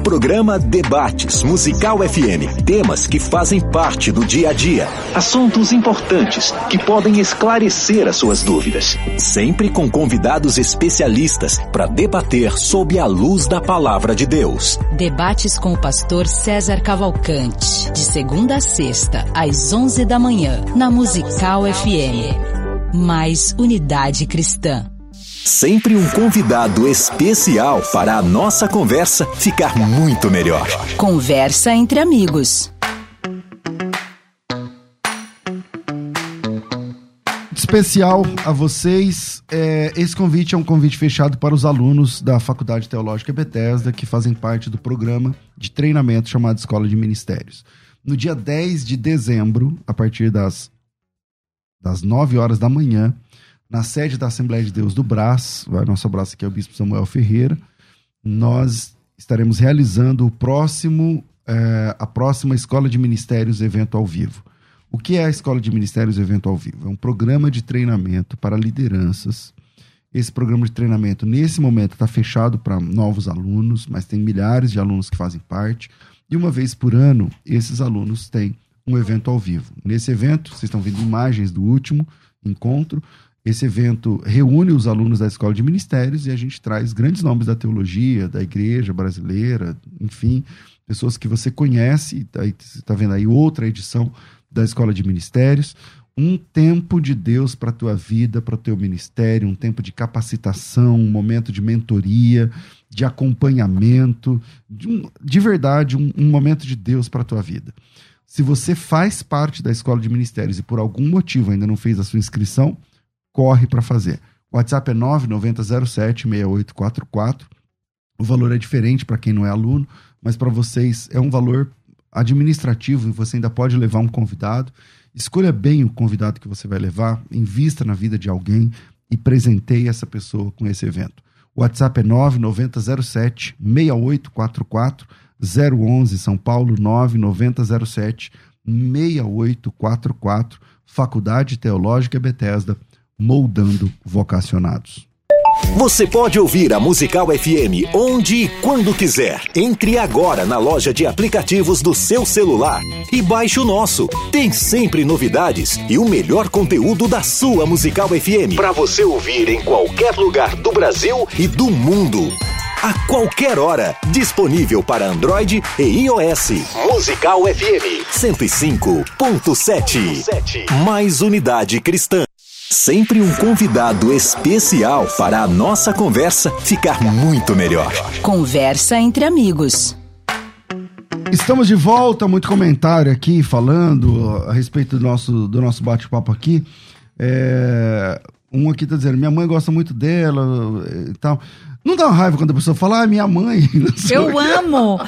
Programa Debates Musical FM. Temas que fazem parte do dia a dia. Assuntos importantes que podem esclarecer as suas dúvidas. Sempre com convidados especialistas para debater sob a luz da palavra de Deus. Debates com o pastor César Cavalcante. De segunda a sexta, às 11 da manhã, na Musical FM. Mais unidade cristã. Sempre um convidado especial para a nossa conversa ficar muito melhor. Conversa entre amigos. Especial a vocês. é, esse convite é um convite fechado para os alunos da Faculdade Teológica Bethesda, que fazem parte do programa de treinamento chamado Escola de Ministérios. No dia 10 de dezembro, a partir das, das 9 horas da manhã, na sede da Assembleia de Deus do Brás, vai nosso abraço aqui é o Bispo Samuel Ferreira, nós estaremos realizando o próximo, eh, a próxima Escola de Ministérios evento ao vivo. O que é a Escola de Ministérios evento ao vivo? É um programa de treinamento para lideranças. Esse programa de treinamento, nesse momento, está fechado para novos alunos, mas tem milhares de alunos que fazem parte. E uma vez por ano, esses alunos têm um evento ao vivo. Nesse evento, vocês estão vendo imagens do último encontro. Esse evento reúne os alunos da Escola de Ministérios e a gente traz grandes nomes da teologia, da igreja brasileira, enfim, pessoas que você conhece. Tá, você está vendo aí outra edição da Escola de Ministérios. Um tempo de Deus para a tua vida, para o teu ministério, um tempo de capacitação, um momento de mentoria, de acompanhamento, de, um- de verdade, um, um momento de Deus para a tua vida. Se você faz parte da Escola de Ministérios e por algum motivo ainda não fez a sua inscrição, corre para fazer. O WhatsApp é 9907-6844. O valor é diferente para quem não é aluno, mas para vocês é um valor administrativo e você ainda pode levar um convidado. Escolha bem o convidado que você vai levar, invista na vida de alguém e presenteie essa pessoa com esse evento. O WhatsApp é 9907 6844 011 São Paulo 9907 6844 Faculdade Teológica Bethesda moldando vocacionados. Você pode ouvir a Musical FM onde e quando quiser. Entre agora na loja de aplicativos do seu celular e baixe o nosso. Tem sempre novidades e o melhor conteúdo da sua Musical FM para você ouvir em qualquer lugar do Brasil e do mundo. A qualquer hora, disponível para Android e iOS. Musical FM 105.7. Mais unidade cristã. Sempre um convidado especial para a nossa conversa ficar muito melhor. Conversa entre amigos. Estamos de volta, muito comentário aqui falando a respeito do nosso, do nosso bate-papo aqui. É, um aqui está dizendo, minha mãe gosta muito dela e tal. Não dá raiva quando a pessoa fala, ah, minha mãe. Eu amo.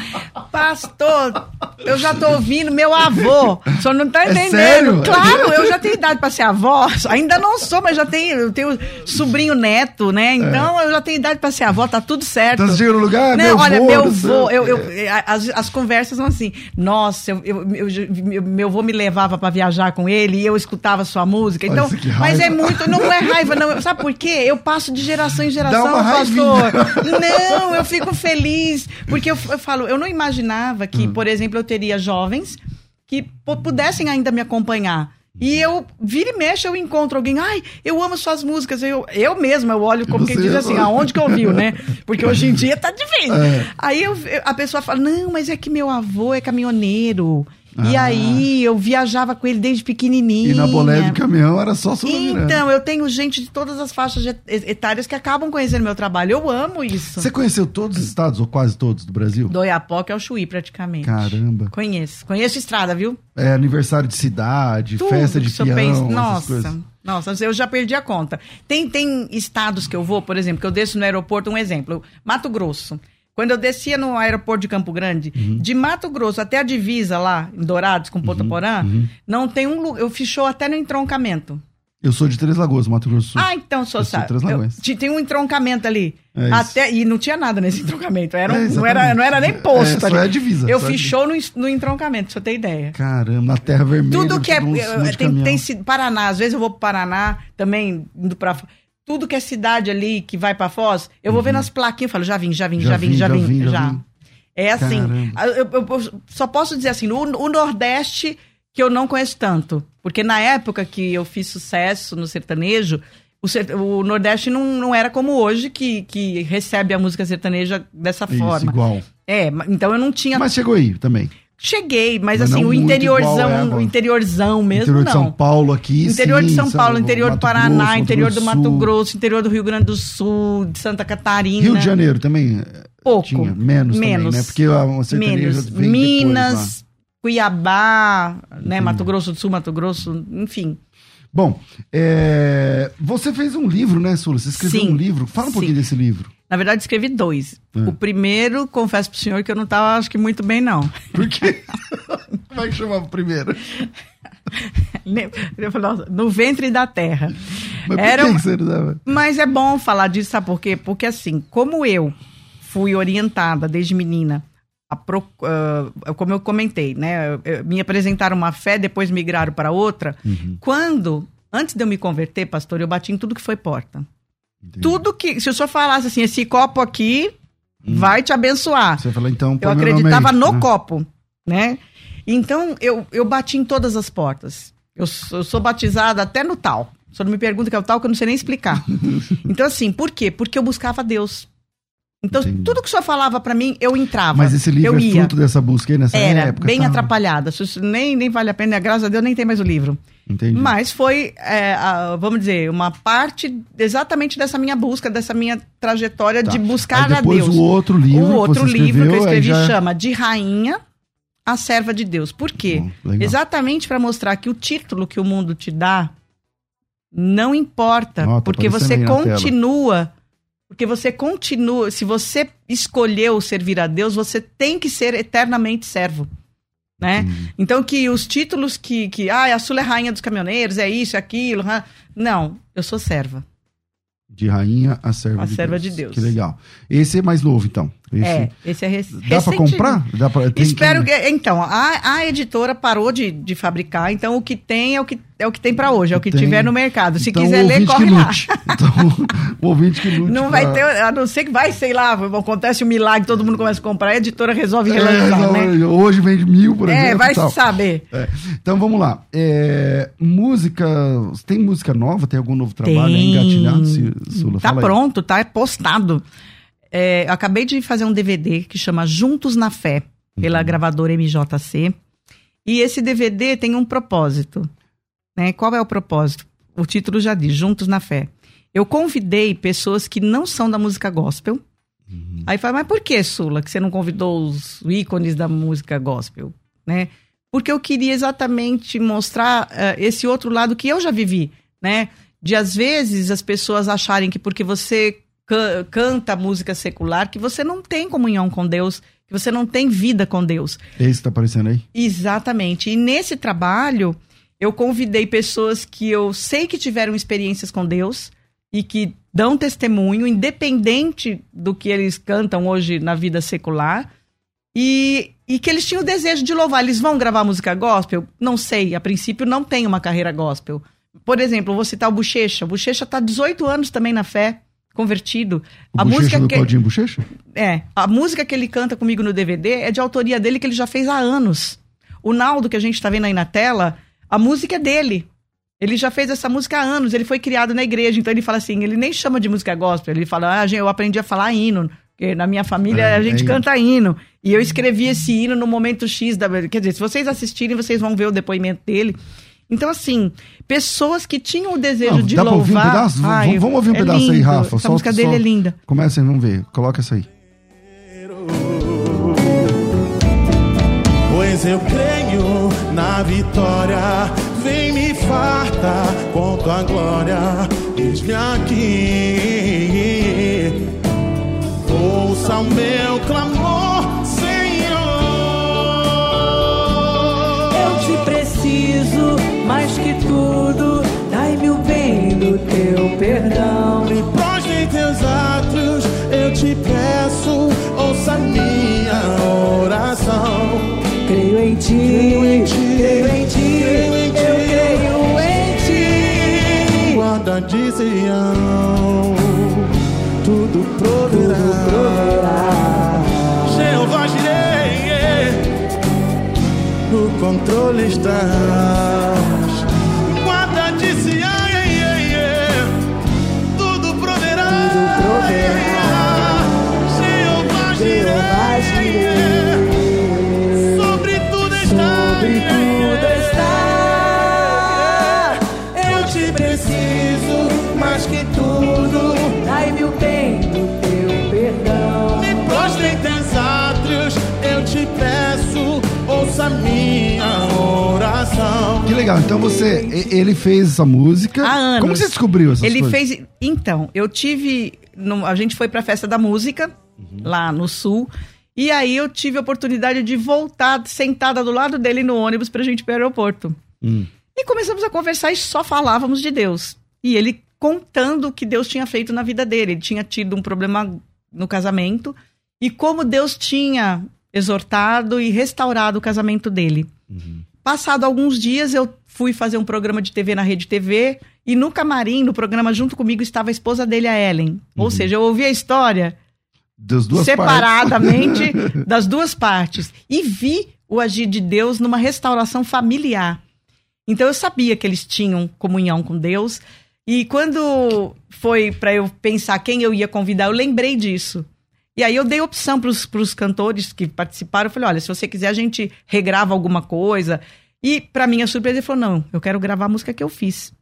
Pastor, eu já tô ouvindo meu avô. O senhor não tá É entendendo. sério? Claro, eu já tenho idade para ser avó. Ainda não sou, mas já tenho, eu tenho sobrinho neto, né? Então eu já tenho idade para ser avó, tá tudo certo. Chega no lugar, não, meu olha, vô, meu não sei vô, o eu, eu, as, as conversas são assim. Nossa, eu, eu, eu- eu- meu vô me levava para viajar com ele e eu escutava sua música. Então, que mas é muito, não é raiva, não. Sabe por quê? Eu passo de geração em geração, uma pastor. Não, eu fico feliz. Porque eu, eu falo, eu não imaginava que, Hum. por exemplo, eu teria jovens que pu- pudessem ainda me acompanhar. E eu, vira e mexe, eu encontro alguém, ai, eu amo suas músicas. Eu, eu mesma, eu olho como Você quem diz assim, aonde que ouviu, né? Porque hoje em dia tá difícil. É. Aí eu- eu- a pessoa fala, não, mas é que meu avô é caminhoneiro. E Ah. aí eu viajava com ele desde pequenininha. E na bolé do caminhão era só Sula Miranda. Então, eu tenho gente de todas as faixas et- etárias que acabam conhecendo meu trabalho. Eu amo isso. Você conheceu todos os estados, ou quase todos, do Brasil? Do Iapoca ao Chuí, praticamente. Caramba. Conheço. Conheço estrada, viu? É aniversário de cidade, Tudo festa de peão, pensa. Nossa, nossa, eu já perdi a conta. Tem, tem estados que eu vou, por exemplo, que eu desço no aeroporto, um exemplo, Mato Grosso. Quando eu descia no aeroporto de Campo Grande, Uhum. de Mato Grosso até a divisa lá, em Dourados, com Ponta Porã, uhum. não tem um lugar. Eu fechou até no entroncamento. Eu sou de Três Lagoas, Mato Grosso do Sul. Ah, então, só Eu sou sabe. Três Lagoas. Eu- Tem um entroncamento ali. É até, e não tinha nada nesse entroncamento. Era, um- É, não, era, não era nem posto É, só ali. é a divisa, Eu só é fiz show no, no entroncamento, você ter ideia. Caramba, na Terra Vermelha. Tudo que é. de tem, tem Paraná, às vezes eu vou pro Paraná, também indo pra. Tudo que é cidade ali que vai pra Foz, eu vou vendo as plaquinhas e falo, já vim, já vim, Uhum. Já já, vim, vim, já já vim, já já. vim. É assim. Eu, eu- eu só posso dizer assim, o, o Nordeste que eu não conheço tanto. Porque na época que eu fiz sucesso no sertanejo, o, o Nordeste não, não era como hoje, que, que recebe a música sertaneja dessa Isso, forma. igual. É, então eu não tinha. Mas chegou aí também. Cheguei, mas, Mas assim, o interiorzão, igual é o interiorzão mesmo, interior de não. São Paulo aqui, Interior de sim, São sabe? Paulo, interior do Paraná, Grosso, interior do Mato. Grosso, interior do Rio Grande do Sul, de Santa Catarina. Rio de Janeiro também eh, Pouco. tinha, menos, também, Menos. né? Porque a sertaneja Menos. vem Minas, Cuiabá, né? Entendi. Mato Grosso do Sul, Mato Grosso, enfim. depois. Bom, é, você fez um livro, né, Sula? Você escreveu Sim. um livro. Fala um Sim. pouquinho desse livro. Na verdade, escrevi dois. É. O primeiro, confesso pro senhor que eu não tava, acho que muito bem, não. Por quê? Como é que chamava o primeiro? Eu falei, nossa, no ventre da terra. Mas Era? Mas é bom falar disso, sabe por quê? Porque assim, como eu fui orientada desde menina, a pro- ah, como eu comentei, né? eu- eu- Me apresentaram uma fé, depois migraram para outra. Uhum. Quando, antes de eu me converter, pastor, eu bati em tudo que foi porta. Entendi. Tudo que, se o senhor falasse assim, esse copo aqui vai te abençoar. Você falou, então, Eu acreditava no né? copo, né? Então, eu, eu bati em todas as portas. Eu, sou- eu sou batizada até no tal. O senhor não me pergunta que é o tal, que eu não sei nem explicar. então, assim, por quê? Porque eu buscava Deus. Então, Entendi. tudo que o senhor falava pra mim, eu entrava. Mas esse livro eu é ia. fruto dessa busca aí nessa Era época? bem tá? atrapalhada. Nem, nem vale a pena, graças a Deus, nem tem mais o livro. Entendi. Mas foi, é, a- vamos dizer, uma parte exatamente dessa minha busca, dessa minha trajetória Tá. de buscar a Deus. o outro livro O outro que livro que eu escreveu, escrevi já... chama De Rainha a Serva de Deus. Por quê? Bom. Exatamente para mostrar que o título que o mundo te dá não importa, porque você continua Porque você continua, se você escolheu servir a Deus, você tem que ser eternamente servo. Né? Hum. Então, que os títulos que, que. Ah, a Sula é rainha dos caminhoneiros, é isso, é aquilo. Não, eu sou serva. De rainha a serva, a de, serva Deus. de Deus. Que legal. Esse é mais novo, então. Esse, é, esse é rec... Dá para comprar? Dá pra, Espero que... que... Então, a, a editora parou de, de fabricar, então o que tem é o que, é o que tem para hoje, é o que tem. tiver no mercado. Se então, quiser ler, corre lá. Então, o ouvinte que lute. Não vai ter, a não ser que vai, sei lá, acontece um milagre, todo mundo começa a comprar, a editora resolve relançar, é, né? Hoje vende mil, por é, exemplo. É, vai saber. É. Então, vamos lá. É, música, tem música nova? Tem algum novo trabalho tem. engatilhado, Sula? Tá pronto, tá postado. É, acabei de fazer um DVD que chama Juntos na Fé, pela uhum. gravadora MJC. E esse DVD tem um propósito. Né? Qual é o propósito? O título já diz, Juntos na Fé. Eu convidei pessoas que não são da música gospel. Uhum. Aí fala, mas por que, Sula, que você não convidou os ícones da música gospel? Né? Porque eu queria exatamente mostrar uh, esse outro lado que eu já vivi, né? De às vezes as pessoas acharem que porque você canta música secular, que você não tem comunhão com Deus, que você não tem vida com Deus. Esse está aparecendo aí? Exatamente. E nesse trabalho, eu convidei pessoas que eu sei que tiveram experiências com Deus e que dão testemunho, independente do que eles cantam hoje na vida secular, e, e que eles tinham o desejo de louvar. Eles vão gravar música gospel? Não sei, a princípio não tem uma carreira gospel. Por exemplo, vou citar o Bochecha. O Bochecha está 18 anos também na fé convertido. O a música do que Claudinho Bochecha? É, a música que ele canta comigo no DVD é de autoria dele que ele já fez há anos. O Naldo que a gente está vendo aí na tela, a música é dele. Ele já fez essa música há anos, ele foi criado na igreja, então ele fala assim, ele nem chama de música gospel, ele fala, ah, eu aprendi a falar hino, porque na minha família é, a gente é canta hino. E eu escrevi esse hino no momento X da. Quer dizer, se vocês assistirem, vocês vão ver o depoimento dele. Então, assim, pessoas que tinham o desejo Não, de dá louvar... Ouvir um pedaço? Ai, vamos ouvir um é pedaço lindo. aí, Rafa. Essa música dele é linda. Começa aí, vamos ver. Coloca essa aí. Pois eu creio na vitória, vem me farta com tua glória, eis-me aqui. Ouça o meu clamor, mais que tudo, dai-me o bem do teu perdão. Me prostre teus atos, eu te peço, ouça minha oração. Creio em ti, creio em ti, creio em ti, creio em ti eu creio em ti. Guarda de Sião, tudo proverá. Tudo proverá. Jeová Jireh, no controle está. Legal. Então você, ele fez essa música. Há anos. Como você descobriu essa Ele coisas? fez. Então, eu tive. A gente foi pra festa da música, uhum. lá no sul. E aí eu tive a oportunidade de voltar sentada do lado dele no ônibus pra gente ir pro aeroporto. Hum. E começamos a conversar e só falávamos de Deus. E ele contando o que Deus tinha feito na vida dele. Ele tinha tido um problema no casamento e como Deus tinha exortado e restaurado o casamento dele. Uhum. Passado alguns dias, eu fui fazer um programa de TV na Rede TV e no camarim, no programa junto comigo, estava a esposa dele, a Ellen. Uhum. Ou seja, eu ouvi a história separadamente partes. das duas partes e vi o agir de Deus numa restauração familiar. Então eu sabia que eles tinham comunhão com Deus e quando foi para eu pensar quem eu ia convidar, eu lembrei disso. E aí eu dei opção para os cantores que participaram. Eu falei, olha, se você quiser, a gente regrava alguma coisa. E, para minha surpresa, ele falou, não, eu quero gravar a música que eu fiz.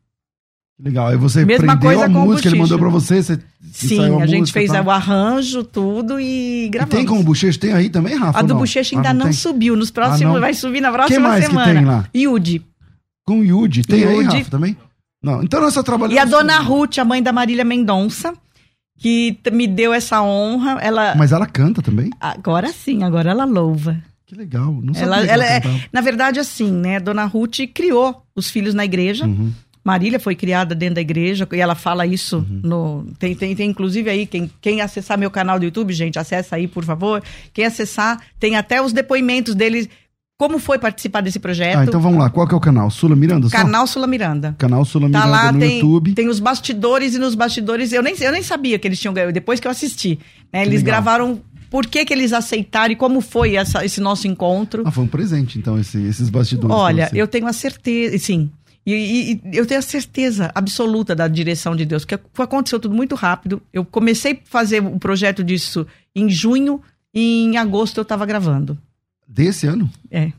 Legal. Aí você Mesma coisa a música, ele mandou para você, você Sim, a, a gente fez tá? o arranjo, tudo e gravamos. E tem como Bochecha? Tem aí também, Rafa? A do Bochecha ainda ah, não, não subiu. Nos próximos, ah, vai subir na próxima Quem mais semana. Que tem lá? Yudi. Com Yudi. Tem Yudi. aí, Rafa, também? Não. Então nós só trabalhamos... E a dona Ruth, a mãe da Marília Mendonça que me deu essa honra. Ela Mas ela canta também? agora sim, agora ela louva. Que legal. Não sabia Ela, que ela é, na verdade, assim, né? Dona Ruth criou os filhos na igreja. Uhum. Marília foi criada dentro da igreja e ela fala isso Uhum. no. Tem, tem, tem inclusive aí, quem, quem acessar meu canal do YouTube, gente, acessa aí, por favor. Quem acessar, tem até os depoimentos deles, como foi participar desse projeto. Ah, então vamos lá. Qual que é o canal? Sula Miranda? só? Canal Sula Miranda. Canal Sula Tá Miranda lá, no tem, YouTube. tem os bastidores e nos bastidores. Eu nem, eu nem sabia que eles tinham ganho, depois que eu assisti. né, eles legal. gravaram por que, que eles aceitaram e como foi essa- esse nosso encontro. Ah, foi um presente, então, esse- esses bastidores. Olha, eu tenho a certeza, sim. E, e- e eu tenho a certeza absoluta da direção de Deus, porque aconteceu tudo muito rápido. Eu comecei a fazer o projeto disso em junho e em agosto eu estava gravando. Desse ano? É.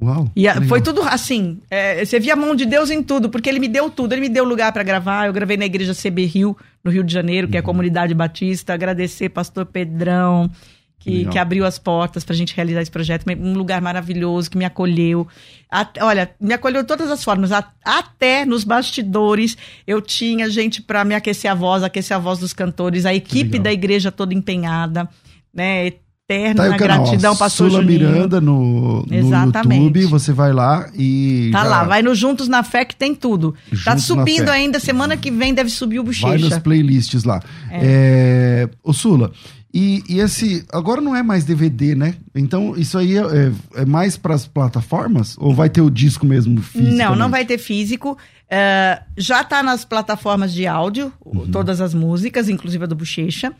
Uau. E a- foi tudo assim. é, você via a mão de Deus em tudo, porque ele me deu tudo. Ele me deu lugar para gravar. Eu gravei na igreja CB Rio, no Rio de Janeiro, Uhum. que é a comunidade batista. Agradecer pastor Pedrão, que, que abriu as portas pra gente realizar esse projeto. Um lugar maravilhoso, que me acolheu. At- olha, me acolheu de todas as formas. A- até nos bastidores, eu tinha gente para me aquecer a voz, aquecer a voz dos cantores, a equipe da igreja toda empenhada, né? Eterna Tá o canal, gratidão, ó, pastor Sula Juninho. Miranda no, no. YouTube. Você vai lá e. Tá já lá, vai no Juntos na Fé que tem tudo. tá Juntos na subindo ainda, semana que vem deve subir o Vai nos bochecha. playlists lá. É. Ô, Sula, e, e esse. Agora não é mais DVD, né? Então, isso aí é, é- é mais pras plataformas? Ou vai ter o disco mesmo físico? Não, não vai ter físico. É, já tá nas plataformas de áudio, Uhum. todas as músicas, inclusive a do Bochecha.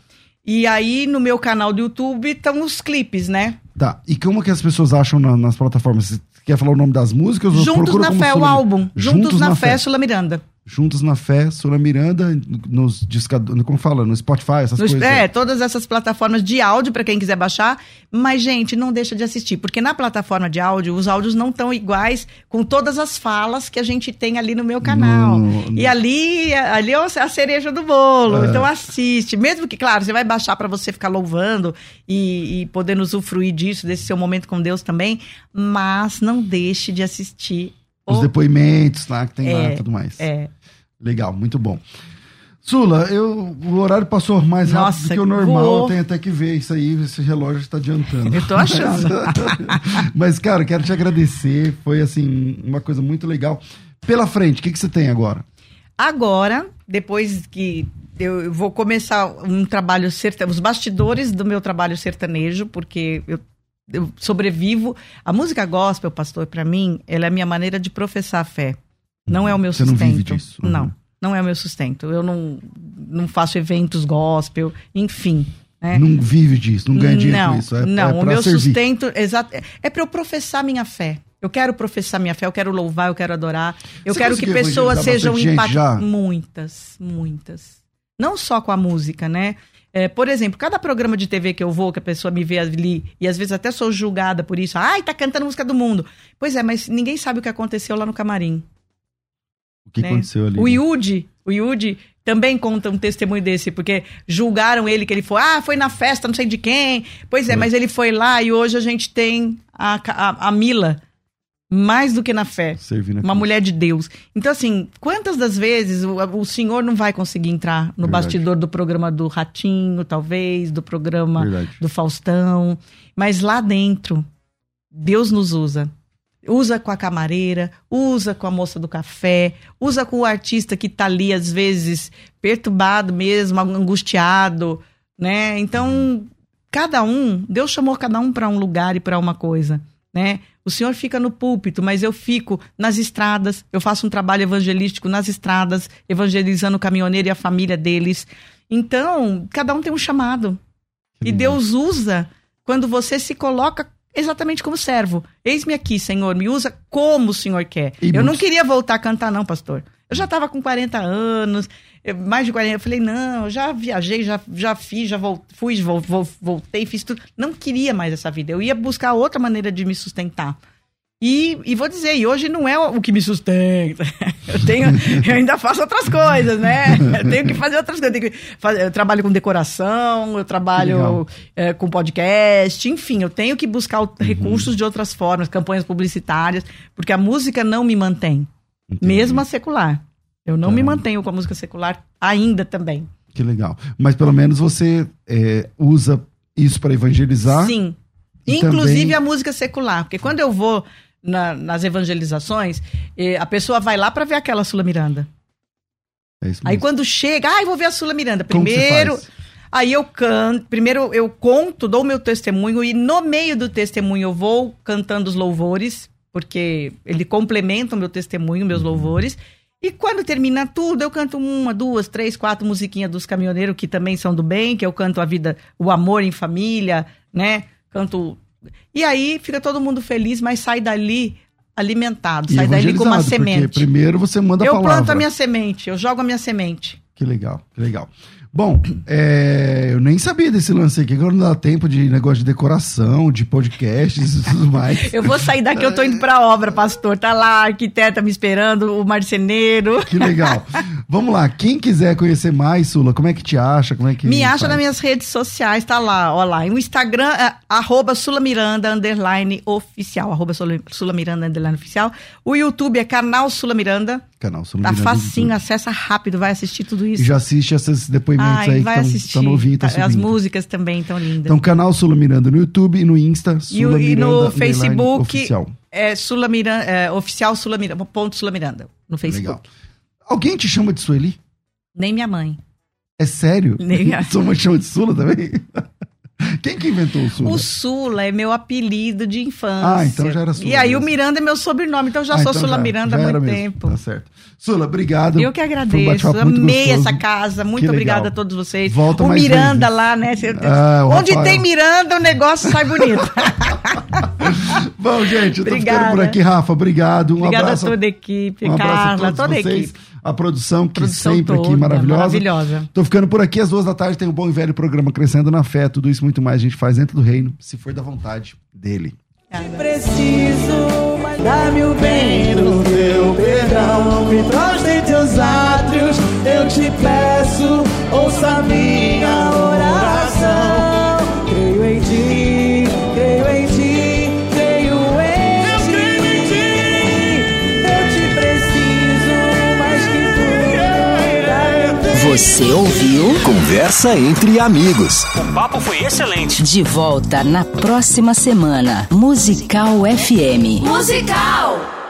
E aí, no meu canal do YouTube, estão os clipes, né? Tá. E como que as pessoas acham na- nas plataformas? Você quer falar o nome das músicas? ou Juntos procura na como Fé, o Sula- álbum. Juntos, na, Fé, Sula Miranda. Juntos na Fé, Sula Miranda, nos discadores, como fala? No Spotify, essas coisas. é, todas essas plataformas de áudio para quem quiser baixar. Mas, gente, não deixa de assistir, porque na plataforma de áudio, os áudios não estão iguais com todas as falas que a gente tem ali no meu canal. No- no- E ali, ali é a cereja do bolo. É. Então assiste. Mesmo que, claro, você vai baixar para você ficar louvando e, e poder usufruir disso, desse seu momento com Deus também. Mas não deixe de assistir. Os depoimentos lá que tem lá É, e tudo mais. É. Legal, muito bom. Sula, eu, o horário passou mais rápido Nossa, do que o normal. voou. Eu tenho até que ver isso aí, esse relógio está adiantando. Eu tô achando. Mas, cara, quero te agradecer. Foi, assim, uma coisa muito legal. Pela frente, o que, que você tem agora? Agora, depois que eu vou começar um trabalho sertanejo, os bastidores do meu trabalho sertanejo, porque eu, eu sobrevivo. A música gospel, pastor, para mim, ela é a minha maneira de professar a fé. Não é o meu Você não sustento. vive disso? Uhum. Não, não é o meu sustento. Eu não, não faço eventos gospel, enfim. né? Não vive disso, não ganha dinheiro não, com isso. É, não, é o meu servir. sustento exato, é- é para eu professar minha fé. Eu quero professar minha fé, eu quero louvar, eu quero adorar. Eu Você quero que pessoas sejam impactadas. Muitas, muitas. Não só com a música, né? É, por exemplo, cada programa de TV que eu vou, que a pessoa me vê ali, e às vezes até sou julgada por isso. Ai, tá cantando música do mundo. Pois é, mas ninguém sabe o que aconteceu lá no camarim. O que né? aconteceu ali? O né? Yudi, o Yudi também conta um testemunho desse, porque julgaram ele que ele foi, ah, foi na festa, não sei de quem. Pois é, Foi. mas ele foi lá e hoje a gente tem a, a, a Mila, mais do que na fé. Servindo aqui. Uma mulher de Deus. Então, assim, quantas das vezes o, o senhor não vai conseguir entrar no Verdade. bastidor do programa do Ratinho, talvez, do programa Verdade. do Faustão, mas lá dentro, Deus nos usa. Usa com a camareira, usa com a moça do café, usa com o artista que tá ali, às vezes, perturbado mesmo, angustiado, né? Então, cada um, Deus chamou cada um para um lugar e para uma coisa, né? O senhor fica no púlpito, mas eu fico nas estradas, eu faço um trabalho evangelístico nas estradas, evangelizando o caminhoneiro e a família deles. Então, cada um tem um chamado. Que E. Deus usa quando você se coloca exatamente como servo. Eis-me aqui, Senhor, me usa como o Senhor quer. E eu não queria voltar a cantar, não, pastor. Eu já estava com 40 anos, mais de 40. Eu falei, não, eu já viajei, já, já fiz, já fui, vol- vol- voltei, fiz tudo. Não queria mais essa vida. Eu ia buscar outra maneira de me sustentar. E, e vou dizer, e hoje não é o que me sustenta. Eu tenho, eu ainda faço outras coisas, né? Eu tenho que fazer outras coisas. Eu, tenho que fazer- eu trabalho com decoração, eu trabalho é, com podcast, enfim, eu tenho que buscar o- recursos de outras formas, campanhas publicitárias, porque a música não me mantém, Entendi. mesmo a secular. Eu não Tá. me mantenho com a música secular ainda também. Que legal. Mas pelo menos você é, usa isso para evangelizar. Sim. Inclusive também- a música secular. Porque quando eu vou na- nas evangelizações, eh, a pessoa vai lá para ver aquela Sula Miranda. É isso Aí mesmo. quando chega, ai, vou ver a Sula Miranda. Primeiro, aí eu canto, primeiro eu conto, dou o meu testemunho e no meio do testemunho eu vou cantando os louvores, porque ele complementa o meu testemunho, Uhum. meus louvores. E quando termina tudo, eu canto uma, duas, três, quatro musiquinhas dos caminhoneiros que também são do bem, que eu canto a vida, o amor em família, né? Canto. E aí fica todo mundo feliz, mas sai dali alimentado, E sai dali com uma semente. Primeiro você manda a Eu palavra. planto a minha semente, eu jogo a minha semente. Que legal, que legal. Bom, é, eu nem sabia desse lance aqui, agora não dá tempo de negócio de decoração, de podcasts e tudo mais. Eu vou sair daqui, eu tô indo pra obra, pastor. Tá lá a arquiteta me esperando, o marceneiro. Que legal. Vamos lá, quem quiser conhecer mais, Sula, como é que te acha? Como é que Me acha faz? nas minhas redes sociais, tá lá, ó lá. O Instagram é arroba Sulamiranda, underline oficial. Arroba Sula Sula Miranda, underline oficial. O YouTube é canal Sula Miranda. Canal Tá facinho, acessa rápido, vai assistir tudo E isso. já assiste esses depoimentos Ai, aí vai que assistir. estão novinhos, tá As subindo. músicas também estão lindas. Então, canal Sula Miranda no YouTube e no Insta, E, Sula e Miranda no underline Facebook Oficial. é Sula Miranda, é, oficial Sula Miranda, ponto Sula Miranda, no Facebook. Legal. Alguém te chama de Sueli? Nem minha mãe. É sério? Nem a- Sua mãe chama de Sula também? Quem que inventou o Sula? O Sula é meu apelido de infância. Ah, então já era Sula E aí mesmo. o Miranda é meu sobrenome, então eu já Ah, sou então Sula já- Miranda já há muito tempo. Tá certo. Sula, obrigado. Eu que um agradeço. muito Amei gostoso. essa casa. Muito obrigada a todos vocês. Volta o Miranda vezes. lá, né? Ah, Onde Rafael. tem Miranda, o negócio sai bonito. Bom, gente, eu tô ficando por aqui, Rafa. Obrigado. Um Obrigada abraço. a toda a equipe, um Carla, a todos toda a vocês. equipe. A produção, que Produção sempre aqui toda, maravilhosa. maravilhosa. Tô ficando por aqui às duas da tarde. Tem um bom e velho programa Crescendo na Fé. Tudo isso e muito mais a gente faz dentro do reino, se for da vontade dele. Preciso, mas dá-me o bem do teu perdão. Me prostre em teus átrios, eu te peço, ouça minha oração. Você ouviu? Conversa entre amigos. O papo foi excelente. De volta na próxima semana. Musical FM. Musical.